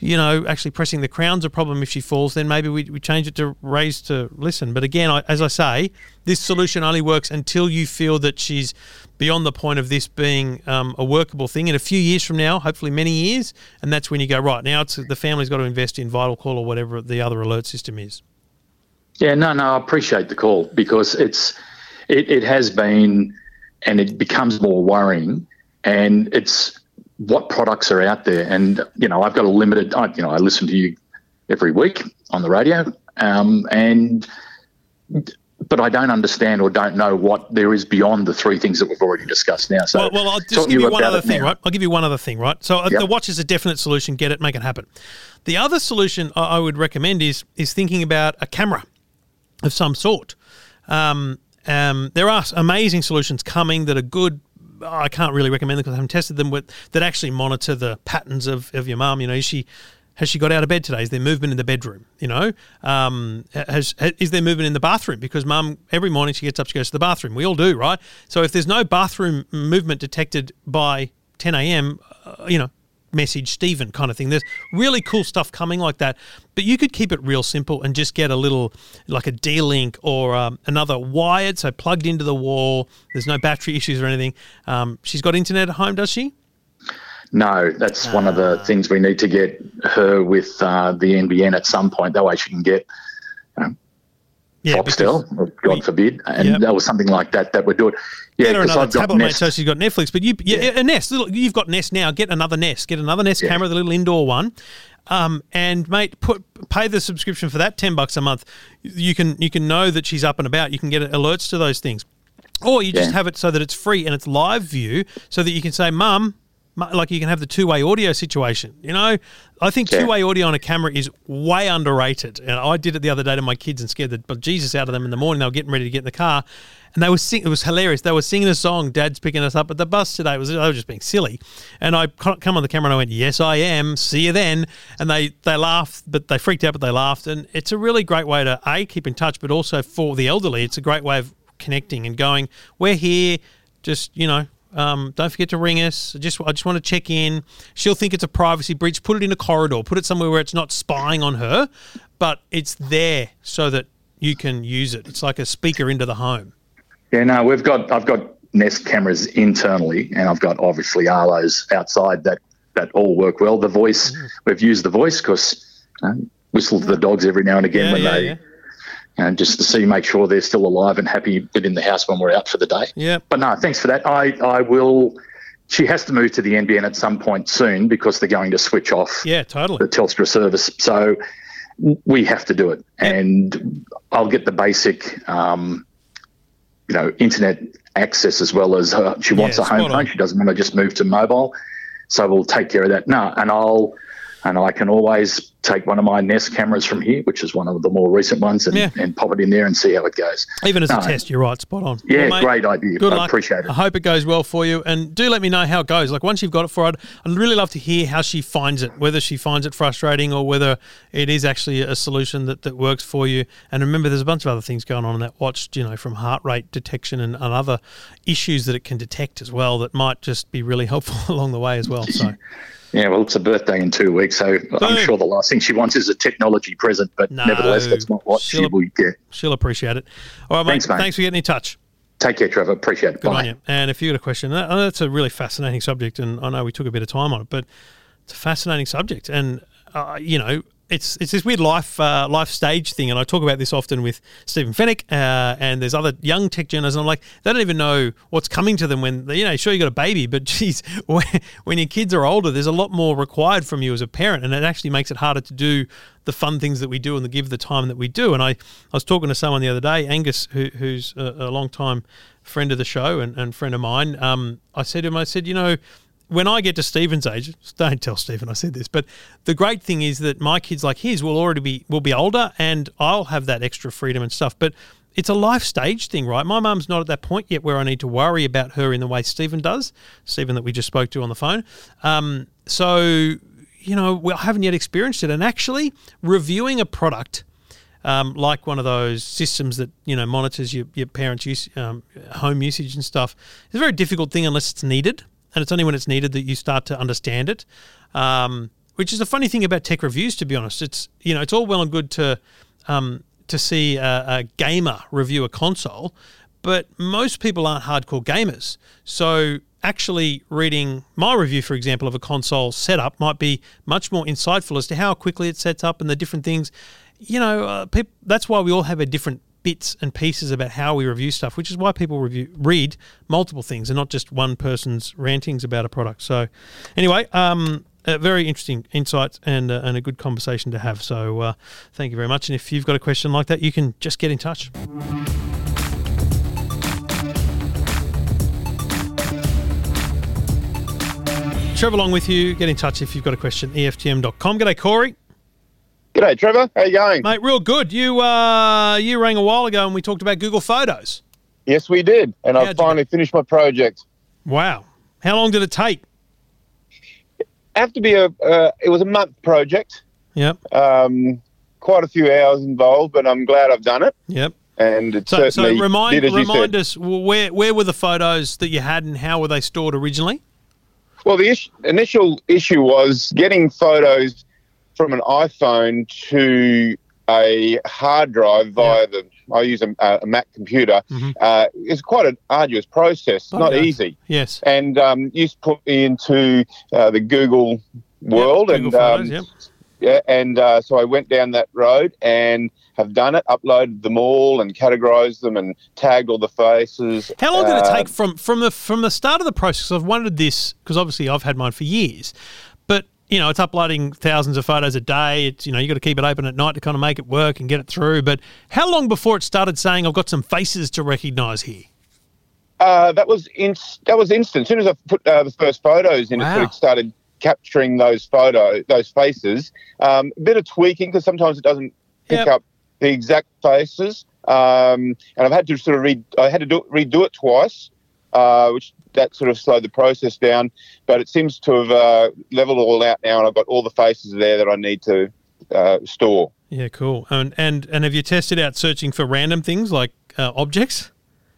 you know, actually pressing the crown's a problem if she falls, then maybe we, we change it to raise to listen. But again, I, as I say, this solution only works until you feel that she's beyond the point of this being um, a workable thing. In a few years from now, hopefully many years, and that's when you go right now. It's the family's got to invest in Vital Call or whatever the other alert system is. Yeah, no, no, I appreciate the call because it's it, it has been and it becomes more worrying and it's what products are out there and you know I've got a limited I, you know I listen to you every week on the radio um, and but I don't understand or don't know what there is beyond the three things that we've already discussed now. So well, well, I'll just give you one other thing, now. right? I'll give you one other thing, right? So uh, Yep. the watch is a definite solution. Get it, make it happen. The other solution I would recommend is is thinking about a camera of some sort. Um, um, there are amazing solutions coming that are good. I can't really recommend them because I haven't tested them. With that actually monitor the patterns of, of your mum. You know, is she has she got out of bed today? Is there movement in the bedroom? You know, um, has, has is there movement in the bathroom? Because mum every morning she gets up, she goes to the bathroom. We all do, right? So if there's no bathroom movement detected by 10 a.m., uh, you know, message Stephen kind of thing. There's really cool stuff coming like that, but you could keep it real simple and just get a little like a D-Link or um, another wired, so plugged into the wall. There's no battery issues or anything. Um, she's got internet at home, does she? No, that's one of Ah. the things we need to get her with uh, the NBN at some point. That way she can get Yeah, Foxtel, God we- forbid, and Yep. that was something like that that would do it. Yeah, Get another I've got tablet, mate, so she's got Netflix. But you, yeah, Yeah. a Nest. Little, you've got Nest now. Get another Nest. Get another Nest Yeah. camera, the little indoor one. Um, and mate, put pay the subscription for that ten bucks a month. You can you can know that she's up and about. You can get alerts to those things, or you just Yeah. have it so that it's free and it's live view, so that you can say, "Mum." Like you can have the two-way audio situation, you know. I think Yeah. two-way audio on a camera is way underrated, and I did it the other day to my kids and scared the but Jesus out of them in the morning. They were getting ready to get in the car, and they were sing- It was hilarious. They were singing a song. Dad's picking us up at the bus today. It was they were just being silly, and I come on the camera and I went, "Yes, I am. See you then." And they they laughed, but they freaked out, but they laughed, and it's a really great way to a keep in touch, but also for the elderly, it's a great way of connecting and going. We're here, just you know. Um, don't forget to ring us. I just I just want to check in. She'll think it's a privacy breach. Put it in a corridor. Put it somewhere where it's not spying on her, but it's there so that you can use it. It's like a speaker into the home. Yeah, no, we've got I've got Nest cameras internally, and I've got obviously Arlo's outside that that all work well. The voice we've used the voice because uh, whistle to the dogs every now and again Yeah, when yeah, they. yeah. And just to see, make sure they're still alive and happy within the house when we're out for the day. Yeah. But no, thanks for that. I, I will. She has to move to the NBN at some point soon because they're going to switch off Yeah, totally. the. Telstra service. So we have to do it, and I'll get the basic, um, you know, internet access as well as her. She wants Yeah, a home phone. She doesn't want to just move to mobile, so we'll take care of that. No, and I'll. And I can always take one of my Nest cameras from here, which is one of the more recent ones, and, Yeah. and pop it in there and see how it goes. Even as a test, you're right, spot on. Yeah, Well, mate, great idea. Good I luck. appreciate it. I hope it goes well for you, and do let me know how it goes. Like once you've got it for it, I'd really love to hear how she finds it. Whether she finds it frustrating or whether it is actually a solution that, that works for you. And remember, there's a bunch of other things going on in that watch. You know, from heart rate detection and, and other issues that it can detect as well that might just be really helpful along the way as well. So Yeah, well, it's a birthday in two weeks, so I'm sure the last thing she wants is a technology present. But No, nevertheless, that's not what she'll- get. she'll appreciate it. All right, mate. Thanks, mate. Thanks for getting in touch. Take care, Trevor. Appreciate it. Good Bye. on you. And if you got a question, that, oh, that's a really fascinating subject, and I know we took a bit of time on it, but it's a fascinating subject, and uh, you know, it's it's this weird life uh, life stage thing, and I talk about this often with Stephen Fenech, uh, and there's other young tech journalists, and I'm like, they don't even know what's coming to them when you know, sure you got a baby, but geez, when, when your kids are older, there's a lot more required from you as a parent, and it actually makes it harder to do the fun things that we do and the give the time that we do. And I, I was talking to someone the other day, Angus, who, who's a, a long time friend of the show and, and friend of mine. Um, I said to him, I said, you know, when I get to Stephen's age, don't tell Stephen I said this, but the great thing is that my kids like his will already be will be older, and I'll have that extra freedom and stuff. But it's a life stage thing, right? My mum's not at that point yet where I need to worry about her in the way Stephen does, Stephen that we just spoke to on the phone. Um, so you know, we I haven't yet experienced it, and actually reviewing a product um, like one of those systems that you know monitors your, your parents' use, um, home usage and stuff. It's a very difficult thing unless it's needed, and it's only when it's needed that you start to understand it. Um, which is a funny thing about tech reviews, to be honest. It's you know it's all well and good to um, to see a, a gamer review a console, but most people aren't hardcore gamers. So actually reading my review, for example, of a console setup might be much more insightful as to how quickly it sets up and the different things. You know, uh, that's why we all have a different bits and pieces about how we review stuff, which is why people review read multiple things and not just one person's rantings about a product. So, anyway, um, very interesting insights and uh, and a good conversation to have. So, uh, thank you very much. And if you've got a question like that, you can just get in touch. Trevor along with you. Get in touch if you've got a question. EFTM.com. G'day, Corey. G'day, Trevor. How you going? Mate, real good. You uh, you rang a while ago and we talked about Google Photos. Yes, we did, and How'd I've finally finished my project. Wow. How long did it take? Have to be a. Uh, it was a month project. Yep. Um, quite a few hours involved, but I'm glad I've done it, Yep. and it So, so certainly remind did as remind us where where were the photos that you had and how were they stored originally? Well, the is- initial issue was getting photos from an iPhone to a hard drive via the. I use a, a Mac computer. Mhm. Uh, it's quite an arduous process. Oh, not yeah. easy. Yes. and um, used to put me into uh, the Google world, Yep, and Google Photos, um, yep. yeah, and uh, so I went down that road and have done it, uploaded them all, and categorized them, and tagged all the faces. How long did it take from from the from the start of the process? I've wondered this because obviously I've had mine for years, you know it's uploading thousands of photos a day. It's you know you got to keep it open at night to kind of make it work and get it through. But how long before it started saying I've got some faces to recognise here? Uh, that was in, that was instant. As soon as I put uh, the first photos in, Wow. it started capturing those photo those faces. Um, a bit of tweaking because sometimes it doesn't pick Yep. up the exact faces, um, and I've had to sort of read. I had to do, redo it twice, uh, which that sort of slowed the process down. But it seems to have uh, leveled all out now, and I've got all the faces there that I need to uh, store. Yeah, cool. And and and have you tested out searching for random things like uh, objects?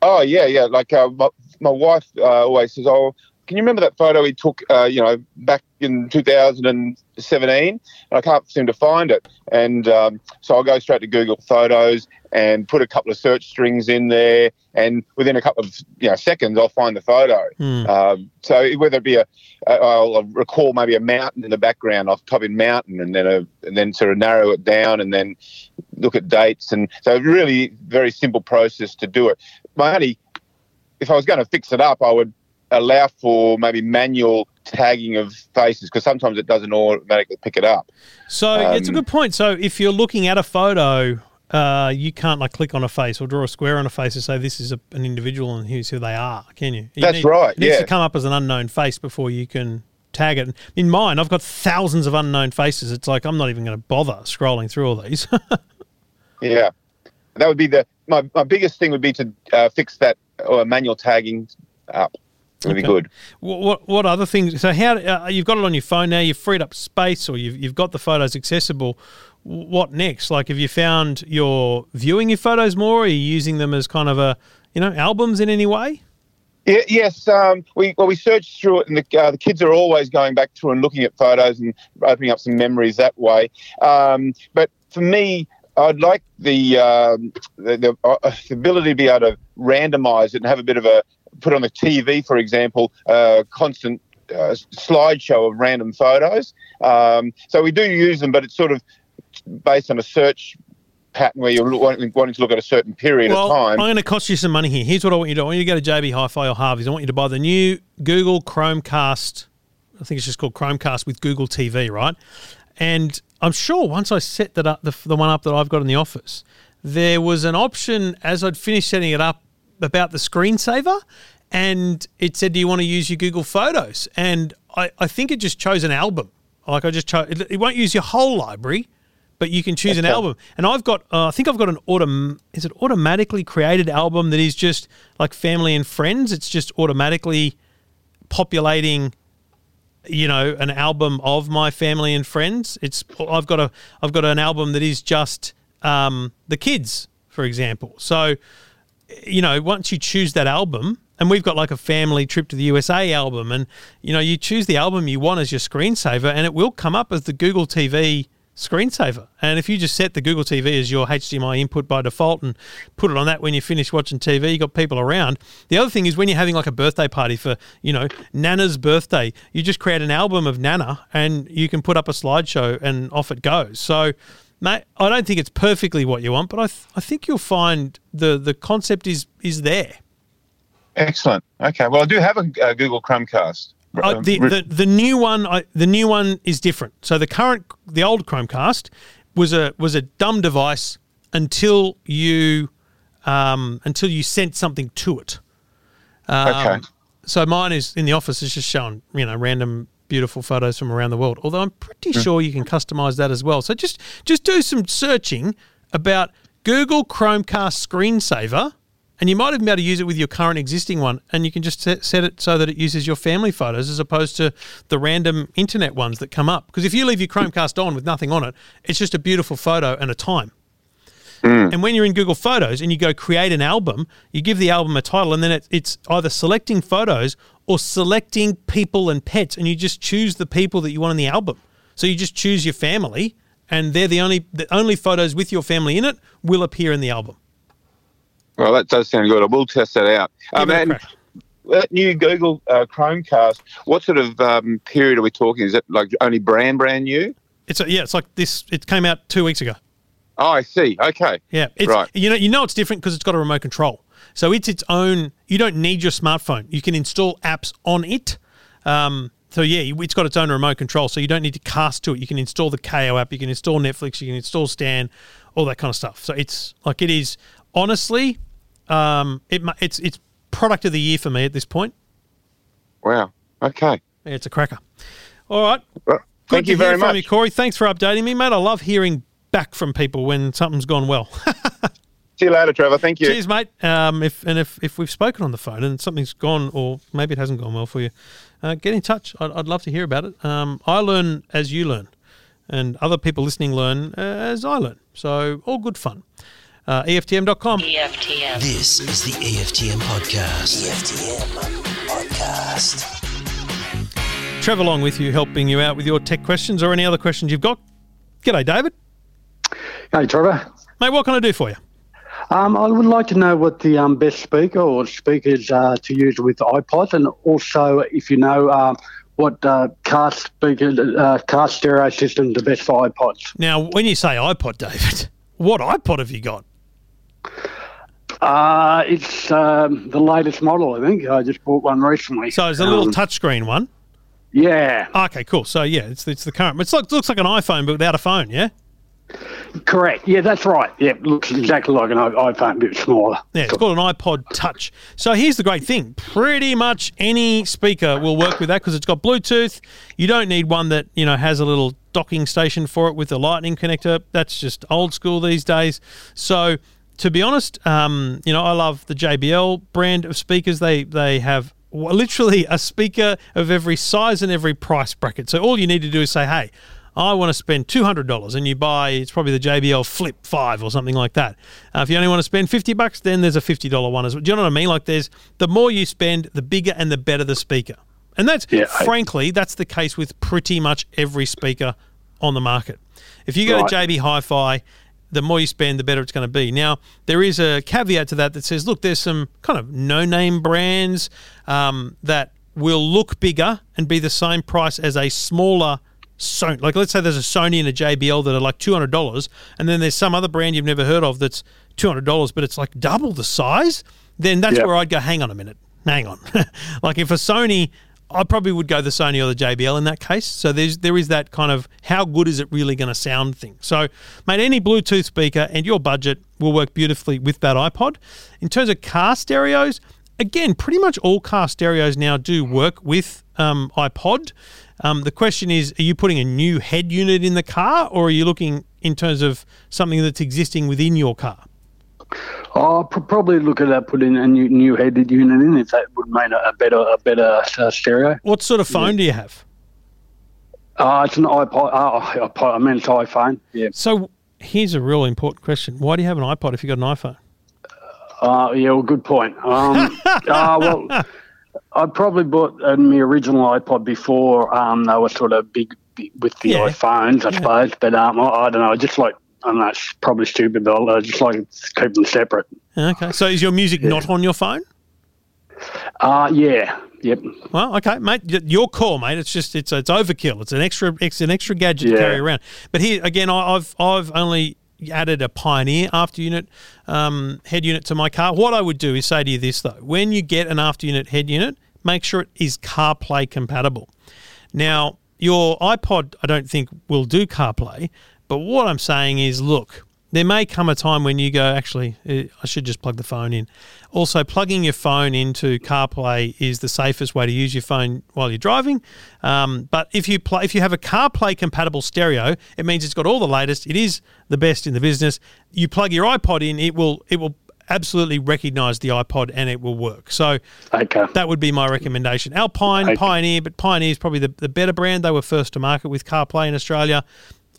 Oh yeah, yeah. Like uh, my, my wife uh, always says, "Oh, can you remember that photo we took, uh, you know, back in 2017?" And I can't seem to find it, and um, so I'll go straight to Google Photos and put a couple of search strings in there, and within a couple of you know seconds, I'll find the photo. Hmm. Um, so whether it be a, a, I'll recall maybe a mountain in the background, I'll type in mountain, and then a, and then sort of narrow it down, and then look at dates, and so really very simple process to do it. My only, if I was going to fix it up, I would allow for maybe manual tagging of faces because sometimes it doesn't automatically pick it up. So it's a Um, good point. So if you're looking at a photo, uh, you can't like click on a face or draw a square on a face and say this is a, an individual and here's who they are, can you? you That's need- right, It needs to come up as an unknown face before you can tag it. In mine, I've got thousands of unknown faces. It's like I'm not even going to bother scrolling through all these. Yeah, that would be the my, my biggest thing would be to uh, fix that or manual tagging up. It would be good. What, what what other things? So how uh, you've got it on your phone now? You've freed up space, or you've you've got the photos accessible. What next? Like, have you found you're viewing your photos more? Are you using them as kind of a you know albums in any way? Yes, um, we well we searched through it, and the, uh, the kids are always going back through and looking at photos and opening up some memories that way. Um, but for me, I'd like the um, the, the, uh, ability to be able to randomise it and have a bit of a put on the TV, for example, uh, constant uh, slideshow of random photos. Um, so we do use them, but it's sort of based on a search pattern where you're wanting, to look at a certain period well, of time. I'm going to cost you some money here. Here's what I want you to do. I want you to go to JB Hi-Fi or Harvey's. I want you to buy the new Google Chromecast. I think it's just called Chromecast with Google TV, right? And I'm sure once I set that up, the, the one up that I've got in the office, there was an option as I'd finished setting it up about the screensaver, and it said, "Do you want to use your Google Photos?" And I, I think it just chose an album. Like I just chose. It, it won't use your whole library, but you can choose an album. And I've got, uh, I think I've got an autom. Is it automatically created album that is just like family and friends? It's just automatically populating you know an album of my family and friends it's i've got a i've got an album that is just um, the kids for example so you know once you choose that album and we've got like a family trip to the usa album and you know you choose the album you want as your screensaver and it will come up as the google tv screensaver and if you just set the google tv as your hdmi input by default and put it on that when you finish watching tv you got people around the other thing is when you're having like a birthday party for you know nana's birthday you just create an album of nana and you can put up a slideshow and off it goes so mate i don't think it's perfectly what you want but i, th- I think you'll find the the concept is is there Excellent. Okay. Well, I do have a, uh Google Chromecast. Uh, Um, the, the the new one I, the new one is different. So the current the old Chromecast was a was a dumb device until you um, until you sent something to it. Um, Okay. So mine is in the office. It's just showing you know random beautiful photos from around the world. Although I'm pretty sure you can customize that as well. So just just do some searching about Google Chromecast screensaver. And you might even be able to use it with your current existing one, and you can just set, set it so that it uses your family photos as opposed to the random internet ones that come up. Because if you leave your Chromecast on with nothing on it, it's just a beautiful photo and a time. Hmm. And when you're in Google Photos and you go create an album, you give the album a title, and then it, it's either selecting photos or selecting people and pets, and you just choose the people that you want in the album. So you just choose your family, and they're the only the only photos with your family in it will appear in the album. Well, that does sound good. I will test that out. Um, and that new Google uh, Chromecast, what sort of um, period are we talking? Is it like only brand brand new? It's a, yeah, it's like this. It came out two weeks ago. Oh, I see. Okay. Yeah, it's, Right. You know, you know it's different because it's got a remote control. So it's its own. You don't need your smartphone. You can install apps on it. Um, so yeah, it's got its own remote control. So you don't need to cast to it. You can install the Kayo app. You can install Netflix. You can install Stan, all that kind of stuff. So it's like it is. Honestly, um, it it's it's product of the year for me at this point. Wow. Okay. Yeah, it's a cracker. All right. Well, Good thank to you hear very from much. you, Corey. Thanks for updating me, mate. I love hearing back from people when something's gone well. See you later, Trevor. Thank you. Cheers, mate. Um, if and if, if we've spoken on the phone and something's gone, or maybe it hasn't gone well for you, uh, get in touch. I'd, I'd love to hear about it. Um, I learn as you learn, and other people listening learn uh, as I learn. So all good fun. Uh, EFTM.com. EFTM. This is the EFTM podcast. EFTM podcast. Trevor Long with you, helping you out with your tech questions or any other questions you've got. G'day, David. Hey, Trevor. Mate, what can I do for you? Um, I would like to know what the um, best speaker or speakers uh, to use with iPods, and also if you know um, what uh, car speaker, uh, car stereo systems are best for iPods. Now, when you say iPod, David, what iPod have you got? Uh, it's um, the latest model, I think. I just bought one recently. So it's a little Um, touchscreen one. Yeah, Okay, cool. So yeah, it's it's the current. It's like looks like an iPhone but without a phone. Yeah. correct. Yeah, that's right. Yeah, it looks exactly like an iPhone, a bit smaller. Yeah, it's called an iPod Touch. So here's the great thing: pretty much any speaker will work with that because it's got Bluetooth. You don't need one that you know has a little docking station for it with a Lightning connector. That's just old school these days. So to be honest, um, you know, I love the JBL brand of speakers. They they have literally a speaker of every size and every price bracket. So all you need to do is say, hey. I want to spend two hundred dollars, and you buy it's probably the JBL Flip Five or something like that. Uh, if you only want to spend fifty bucks, then there's a fifty dollar one as well. Do you know what I mean? Like there's the more you spend, the bigger and the better the speaker. And that's Yeah, I- frankly that's the case with pretty much every speaker on the market. If you go Right. to JB Hi-Fi, the more you spend, the better it's going to be. Now, there is a caveat to that that says, look, there's some kind of no-name brands um, that will look bigger and be the same price as a smaller Sony. Like, let's say there's a Sony and a JBL that are like two hundred dollars, and then there's some other brand you've never heard of that's two hundred dollars, but it's like double the size. Then that's Yep. where I'd go. Hang on a minute. Hang on. like if a Sony. I probably would go the Sony or the JBL in that case. So there's there is that kind of how good is it really going to sound thing. So, mate, any Bluetooth speaker and your budget will work beautifully with that iPod. In terms of car stereos, again, pretty much all car stereos now do work with um, iPod. Um, the question is, are you putting a new head unit in the car, or are you looking in terms of something that's existing within your car? I'll pr- probably look at that, putting a new, new headed unit in if that would make a, a better a better uh, stereo. What sort of phone do you have? Uh, it's an iPod. Uh, iPod I meant it's iPhone. Yeah. So here's a real important question: Why do you have an iPod if you got an iPhone? Uh, yeah, well, good point. Um, uh, well, I probably bought uh, my original iPod before um, they were sort of big, big with the Yeah. iPhones, I suppose. But um, I, I don't know. I just like, Know, it's probably stupid, but I just like to keep them separate. Okay. So is your music not on your phone? Uh, yeah, yep. Well, okay, mate. Your call, mate. It's just it's it's overkill. It's an extra it's an extra gadget to carry around. But here again, I- I've I've only added a Pioneer after unit um, head unit to my car. What I would do is say to you this though: when you get an after unit head unit, make sure it is CarPlay compatible. Now, your iPod, I don't think will do CarPlay, but what I'm saying is, look, there may come a time when you go, actually, eh, I should just plug the phone in. Also, plugging your phone into CarPlay is the safest way to use your phone while you're driving. Um, but if you play, if you have a CarPlay compatible stereo, it means it's got all the latest. It is the best in the business. You plug your iPod in, it will it will absolutely recognize the iPod and it will work. So Okay. that would be my recommendation. Alpine, Okay. Pioneer, but Pioneer is probably the, the better brand. They were first to market with CarPlay in Australia.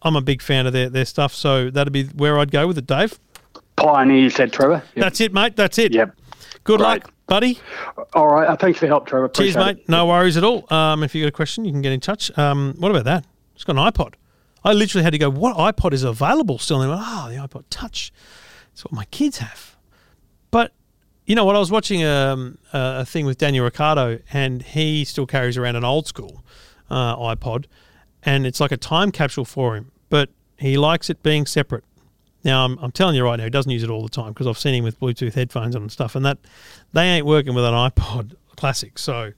I'm a big fan of their, their stuff, so that'd be where I'd go with it, Dave. Pioneer, you said, Trevor? Yep. That's it, mate. That's it. Yep. Good Great. luck, buddy. All right. Uh, thanks for your help, Trevor. Cheers, mate. it. No worries at all. Um, if you got a question, you can get in touch. Um, what about that? It's got an iPod. I literally had to go, what iPod is available still? And they went, oh, the iPod Touch. It's what my kids have. But you know what? I was watching um, a, a thing with Daniel Ricciardo, and he still carries around an old school uh, iPod, and it's like a time capsule for him. But he likes it being separate. Now I'm, I'm telling you right now, he doesn't use it all the time because I've seen him with Bluetooth headphones on and stuff, and that they ain't working with an iPod Classic. So,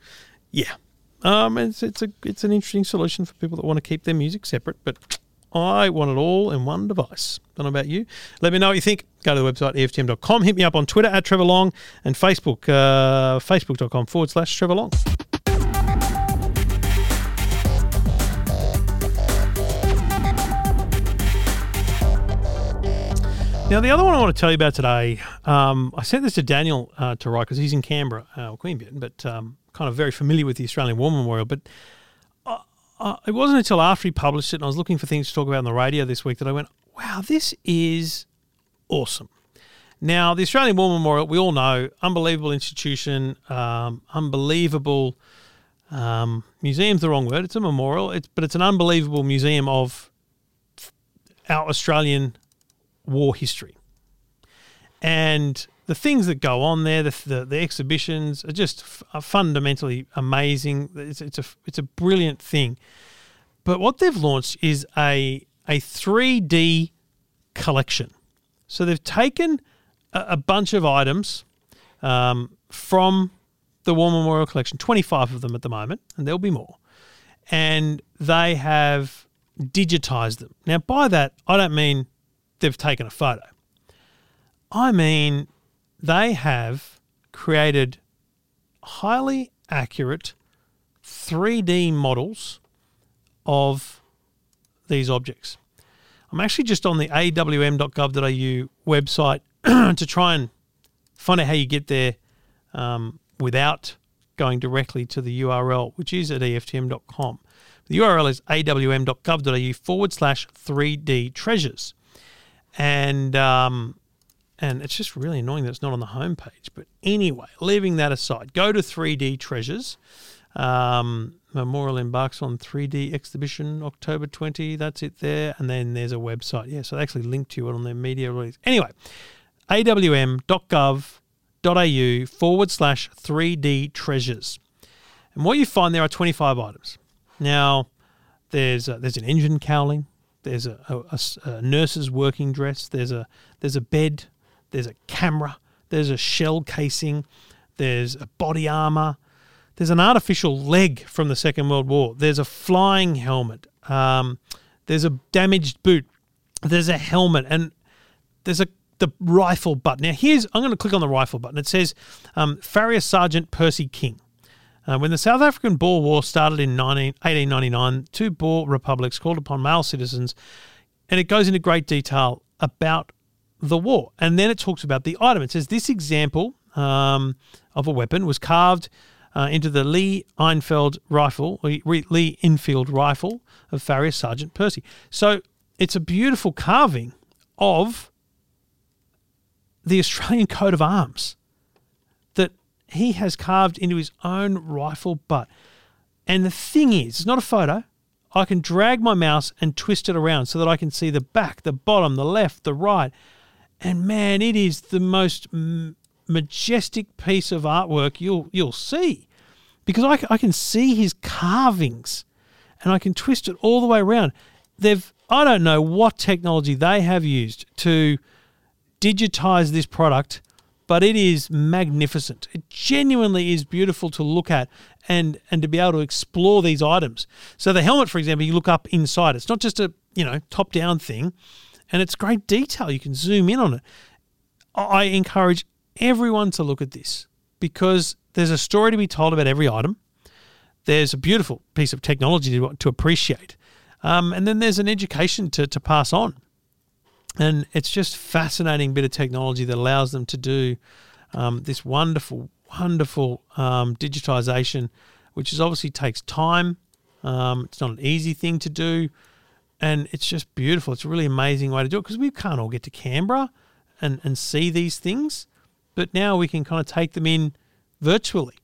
yeah, um, it's it's a it's an interesting solution for people that want to keep their music separate, but I want it all in one device. Don't know about you. Let me know what you think. Go to the website EFTM.com. Hit me up on Twitter at Trevor Long and Facebook, uh, Facebook.com forward slash Trevor Long. Now, the other one I want to tell you about today, um, I sent this to Daniel uh, to write because he's in Canberra, uh, Queanbeyan, but um, kind of very familiar with the Australian War Memorial. But uh, uh, it wasn't until after he published it and I was looking for things to talk about on the radio this week that I went, wow, this is awesome. Now, the Australian War Memorial, we all know, unbelievable institution, um, unbelievable um, museum's the wrong word. It's a memorial, it's, but it's an unbelievable museum of our Australian war history. And the things that go on there, the, the, the exhibitions are just f- are fundamentally amazing. It's, it's, a, it's a brilliant thing. But what they've launched is a, a 3D collection. So they've taken a, a bunch of items um, from the War Memorial Collection, 25 of them at the moment, and there'll be more. And they have digitized them. Now, by that, I don't mean they've taken a photo. I mean they have created highly accurate 3D models of these objects. I'm actually just on the awm.gov.au website to try and find out how you get there um, without going directly to the URL, which is at EFTM.com. The URL is awm.gov.au forward slash 3D treasures. And um, and it's just really annoying that it's not on the homepage. But anyway, leaving that aside, go to 3D Treasures. Um, Memorial embarks on 3D exhibition October 20. That's it there. And then there's a website. Yeah, so they actually link to it on their media release. Anyway, awm.gov.au forward slash 3D treasures. And what you find there are 25 items. Now, there's a, there's an engine cowling, there's a, a, a, nurse's working dress, there's a there's a bed, there's a camera, there's a shell casing, there's a body armor, there's an artificial leg from the Second World War, there's a flying helmet, um, there's a damaged boot, there's a helmet, and there's a the rifle button. Now, here's I'm going to click on the rifle button. It says um, Farrier Sergeant Percy King. Uh, when the South African Boer War started in 19, 1899, two Boer republics called upon male citizens, and it goes into great detail about the war. And then it talks about the item. It says this example um, of a weapon was carved uh, into the Lee Enfield rifle, Lee Enfield rifle of Farrier Sergeant Percy. So it's a beautiful carving of the Australian coat of arms he has carved into his own rifle butt. And the thing is, it's not a photo. I can drag my mouse and twist it around so that I can see the back, the bottom, the left, the right. And man, it is the most majestic piece of artwork you'll you'll see, because I, I can see his carvings, and I can twist it all the way around. They've I don't know what technology they have used to digitize this product, but it is magnificent. It genuinely is beautiful to look at and and to be able to explore these items. So the helmet, for example, you look up inside. It's not just a you know top down thing and it's great detail. You can zoom in on it. I encourage everyone to look at this because there's a story to be told about every item. There's a beautiful piece of technology to, to appreciate. Um, and then there's an education to, to pass on. And it's just fascinating bit of technology that allows them to do um, this wonderful, wonderful um, digitization, which is obviously takes time. Um, it's not an easy thing to do and it's just beautiful. It's a really amazing way to do it because we can't all get to Canberra and, and see these things, but now we can kind of take them in virtually.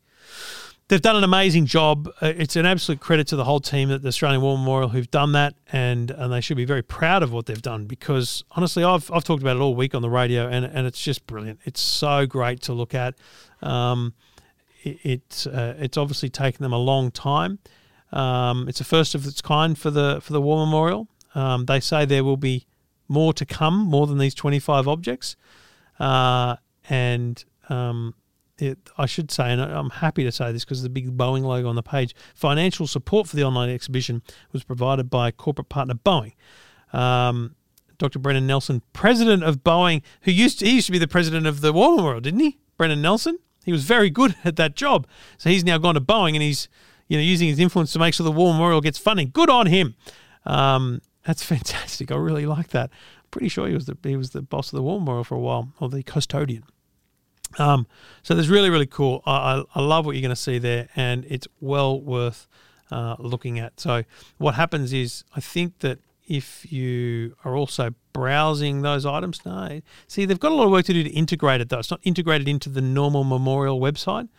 They've done an amazing job. Uh, it's an absolute credit to the whole team at the Australian War Memorial who've done that, and, and they should be very proud of what they've done because honestly, I've, I've talked about it all week on the radio, and, and it's just brilliant. It's so great to look at. Um, it, it's uh, it's obviously taken them a long time. Um, it's a first of its kind for the for the War Memorial. Um, they say there will be more to come, more than these 25 objects. Uh, and um, it, I should say, and I'm happy to say this because the big Boeing logo on the page, financial support for the online exhibition was provided by corporate partner Boeing. Um, Dr. Brendan Nelson, president of Boeing, who used to, he used to be the president of the War Memorial, didn't he? Brendan Nelson. He was very good at that job. So he's now gone to Boeing and he's you know, using his influence to make sure the War Memorial gets funding. Good on him. Um, that's fantastic. I really like that. Pretty sure he was the he was the boss of the War Memorial for a while, or the custodian. Um, so there's really really cool. I, I, I love what you're going to see there, and it's well worth uh, looking at. So what happens is, I think that if you are also browsing those items. No, see, they've got a lot of work to do to integrate it though. It's not integrated into the normal memorial website.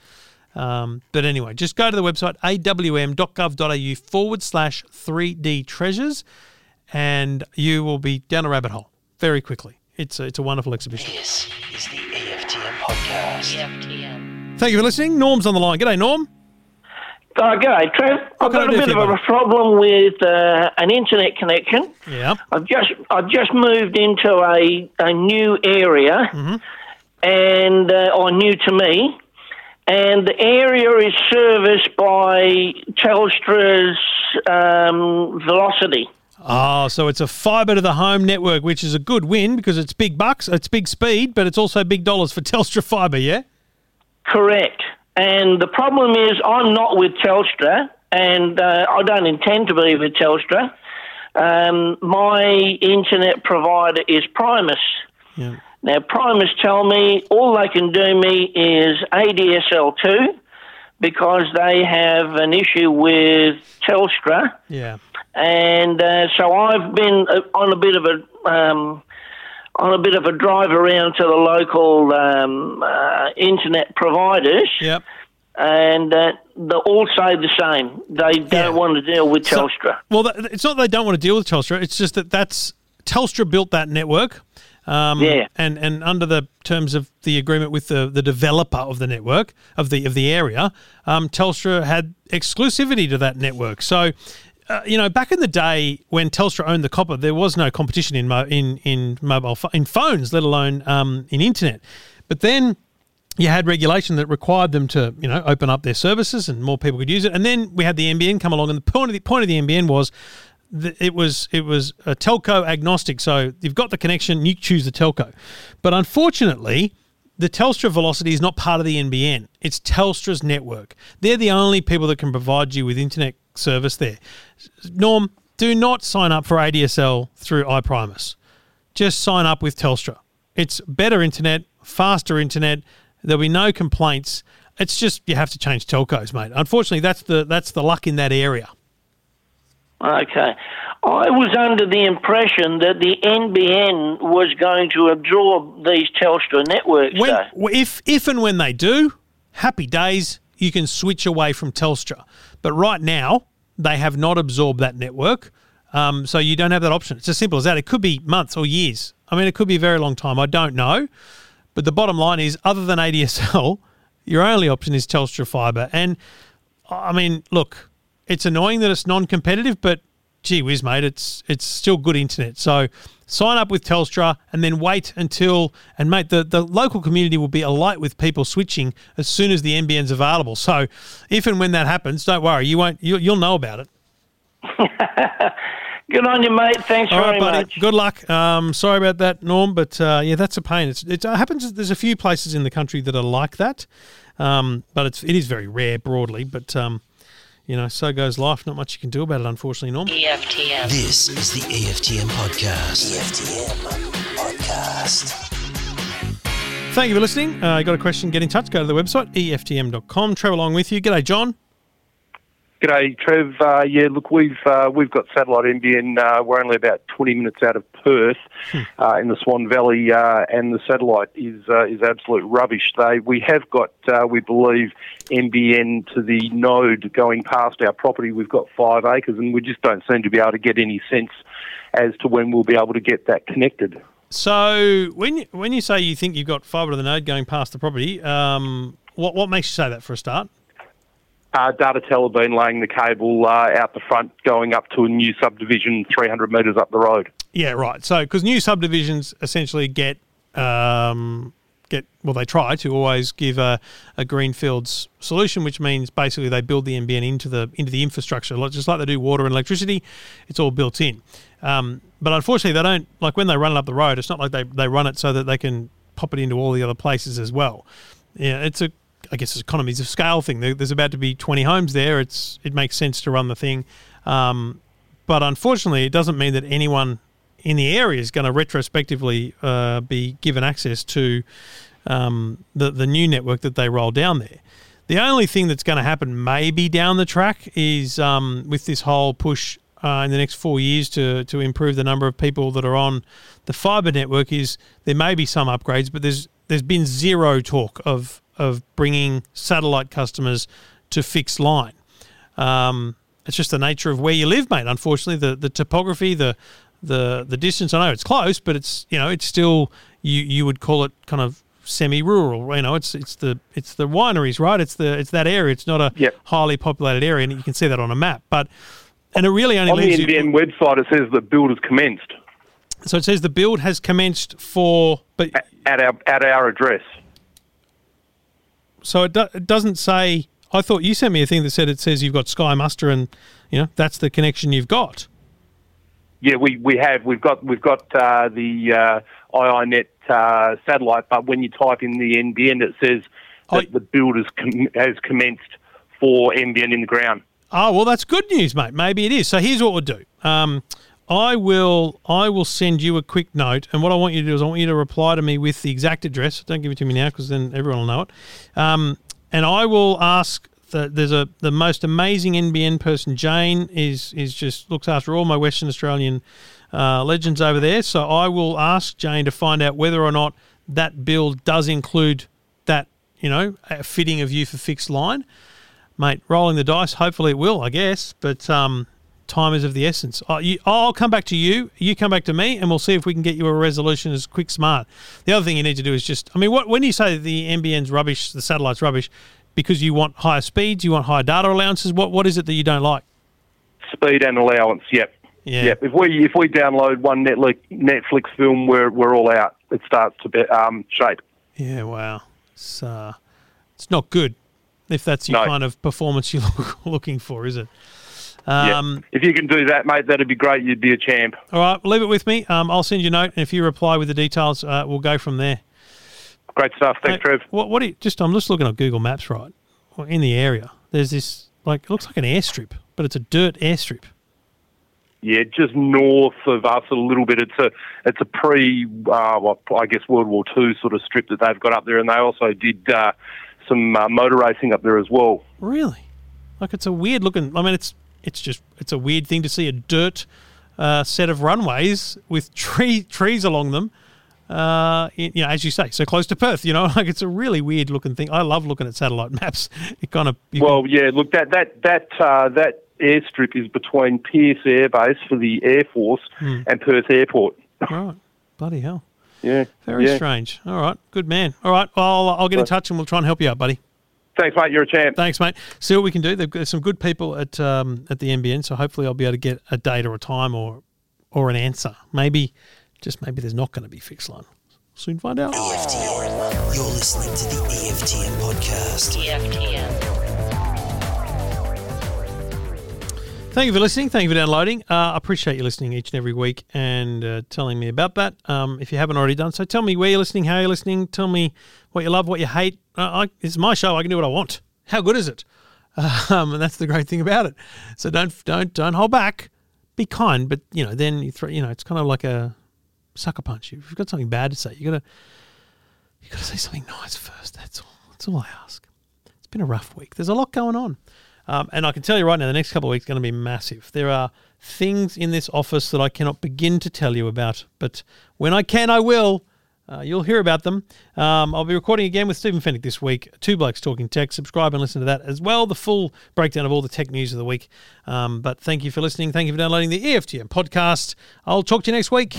Um, but anyway, just go to the website awm.gov.au forward slash 3D treasures, and you will be down a rabbit hole very quickly. It's a, it's a wonderful exhibition. This is the podcast. EFTM. Thank you for listening. Norm's on the line. G'day, Norm. Uh, g'day, Trev. I've got a bit of a buddy? problem with uh, an internet connection. Yeah. I've just I've just moved into a, a new area, Mm-hmm. and uh, or new to me, and the area is serviced by Telstra's um, Velocity. Oh, so it's a fibre to the home network, which is a good win because it's big bucks, it's big speed, but it's also big dollars for Telstra Fibre, yeah? Correct. And the problem is, I'm not with Telstra, and uh, I don't intend to be with Telstra. Um, my internet provider is Primus. Yeah. Now, Primus tell me all they can do me is ADSL2 because they have an issue with Telstra. Yeah. And uh, so I've been uh, on a bit of a. Um, on a bit of a drive around to the local um, uh, internet providers, Yep. and uh, they all say the same. They don't Yeah. want to deal with So- Telstra. Well, it's not that they don't want to deal with Telstra. It's just that that's Telstra built that network. Um, Yeah. And and under the terms of the agreement with the, the developer of the network of the of the area, um, Telstra had exclusivity to that network. So. Uh, you know, back in the day when Telstra owned the copper, there was no competition in mo- in in mobile pho- in phones, let alone um, in internet. But then you had regulation that required them to, you know, open up their services and more people could use it. And then we had the NBN come along, and the point of the point of the NBN was it was it was a telco agnostic. So you've got the connection, you choose the telco. But unfortunately, the Telstra Velocity is not part of the NBN. It's Telstra's network. They're the only people that can provide you with internet service there. Norm, do not sign up for ADSL through iPrimus just sign up with Telstra. It's better internet, faster internet. There'll be no complaints. It's just you have to change telcos, mate. Unfortunately, that's the that's the luck in that area. Okay. I was under the impression that the NBN was going to absorb these Telstra networks. When if if and when they do, happy days. You can switch away from Telstra, but right now they have not absorbed that network, um, so you don't have that option. It's as simple as that. It could be months or years. I mean, it could be a very long time. I don't know, but the bottom line is, other than ADSL, your only option is Telstra Fibre. And I mean, look, it's annoying that it's non-competitive, but gee whiz, mate, it's it's still good internet. So sign up with Telstra and then wait until and mate, the, the local community will be alight with people switching as soon as the NBN's available. So if and when that happens, don't worry, you won't you, you'll know about it. Good on you, mate. Thanks All very right, buddy. much. Good luck. Um, sorry about that, Norm, but uh, yeah, that's a pain. It's, it happens. There's a few places in the country that are like that, um, but it's it is very rare broadly. But um, you know, so goes life. Not much you can do about it, unfortunately, Norm. EFTM. This is the EFTM podcast. EFTM podcast. Thank you for listening. Uh, you got a question? Get in touch. Go to the website eftm.com. Trevor Long with you. G'day, John. G'day, Trev. Uh, yeah, look, we've uh, we've got satellite NBN. Uh, we're only about 20 minutes out of Perth, uh, in the Swan Valley, uh, and the satellite is uh, is absolute rubbish. They we have got, uh, we believe, NBN to the node going past our property. We've got five acres, and we just don't seem to be able to get any sense as to when we'll be able to get that connected. So when you, when you say you think you've got fibre to the node going past the property, um, what what makes you say that for a start? Uh, Datatel have been laying the cable uh, out the front, going up to a new subdivision 300 metres up the road. Yeah, right. So because new subdivisions essentially get um, get well, they try to always give a, a greenfields solution, which means basically they build the NBN into the into the infrastructure, just like they do water and electricity. It's all built in. Um, but unfortunately, they don't like when they run it up the road. It's not like they they run it so that they can pop it into all the other places as well. Yeah, it's a I guess economies of scale thing. There, there's about to be 20 homes there. It's it makes sense to run the thing. Um, but unfortunately, it doesn't mean that anyone in the area is going to retrospectively uh, be given access to um, the the new network that they roll down there. The only thing that's going to happen maybe down the track is um, with this whole push uh, in the next four years to to improve the number of people that are on the fibre network is there may be some upgrades, but there's there's been zero talk of of bringing satellite customers to fixed line. Um, it's just the nature of where you live, mate. Unfortunately, the the topography, the the the distance. I know it's close, but it's you know it's still you you would call it kind of semi-rural. You know, it's it's the it's the wineries, right? It's the it's that area. It's not a Yep. highly populated area, and you can see that on a map. But and it really only On the leaves you. Website, it says the build has commenced So it says the build has commenced for, but at our at our address. So it, do, it doesn't say. I thought you sent me a thing that said it says you've got Sky Muster, and you know that's the connection you've got. Yeah, we, we have. We've got we've got uh, the uh, IINet uh, satellite, but when you type in the NBN, it says that the build has, com- has commenced for NBN in the ground. Oh well, that's good news, mate. Maybe it is. So here's what we'll do. Um, I will I will send you a quick note, and what I want you to do is I want you to reply to me with the exact address. Don't give it to me now because then everyone will know it. Um, and I will ask. The, there's a the most amazing NBN person. Jane is is just looks after all my Western Australian uh, legends over there. So I will ask Jane to find out whether or not that bill does include that you know fitting of you for fixed line mate, rolling the dice. Hopefully it will, I guess. But um, time is of the essence. I, you, I'll come back to you. You come back to me, and we'll see if we can get you a resolution as quick smart. The other thing you need to do is just, I mean, what, when you say the NBN's rubbish, the satellite's rubbish, because you want higher speeds, you want higher data allowances. What what is it that you don't like? Speed and allowance. Yep. Yeah. Yep. If we if we download one Netflix Netflix film, we're we're all out. It starts to be, um, shape. Yeah, wow. It's uh, it's not good if that's your No. kind of performance you're looking for, is it? Yeah. Um, If you can do that, mate, that'd be great. You'd be a champ. All right, leave it with me. Um, I'll send you a note, and if you reply with the details, uh, we'll go from there. Great stuff. Thanks, Trev. What? What? Do you, just I'm just looking at Google Maps, right? Well, In the area, there's this like it looks like an airstrip, but it's a dirt airstrip. Yeah, just north of us a little bit. It's a it's a pre, uh, well, I guess World War Two sort of strip that they've got up there, and they also did uh, some uh, motor racing up there as well. Really? Like it's a weird looking. I mean, it's it's just it's a weird thing to see a dirt uh, set of runways with tree trees along them. Uh, in- you know, as you say, so close to Perth. You know, like it's a really weird looking thing. I love looking at satellite maps. It kind of Well, yeah, look that that that uh, that airstrip is between Pearce Air Base for the Air Force Hmm. and Perth Airport. right, bloody hell. Yeah, Very yeah. strange. All right, good man. All right, well, I'll, I'll get in touch and we'll try and help you out, buddy. Thanks, mate. You're a champ. Thanks, mate. See what we can do. They've got some good people at um, at the NBN, so hopefully I'll be able to get a date or a time or or an answer. Maybe, just maybe there's not going to be fixed line. Soon find out. EFTM. You're listening to the E EFTM podcast. EFTM. Thank you for listening. Thank you for downloading. Uh, I appreciate you listening each and every week and uh, telling me about that. Um, if you haven't already done so, tell me where you're listening, how you're listening. Tell me what you love, what you hate. Uh, I, it's my show. I can do what I want. How good is it? Um, and that's the great thing about it. So don't don't don't hold back. Be kind, but you know then you throw. You know it's kind of like a sucker punch. If you've got something bad to say, you gotta you gotta say something nice first. That's all. That's all I ask. It's been a rough week. There's a lot going on. Um, and I can tell you right now, the next couple of weeks going to be massive. There are things in this office that I cannot begin to tell you about, but when I can, I will. Uh, you'll hear about them. Um, I'll be recording again with Stephen Fenech this week. Two Blokes Talking Tech. Subscribe and listen to that as well. The full breakdown of all the tech news of the week. Um, but thank you for listening. Thank you for downloading the EFTM podcast. I'll talk to you next week.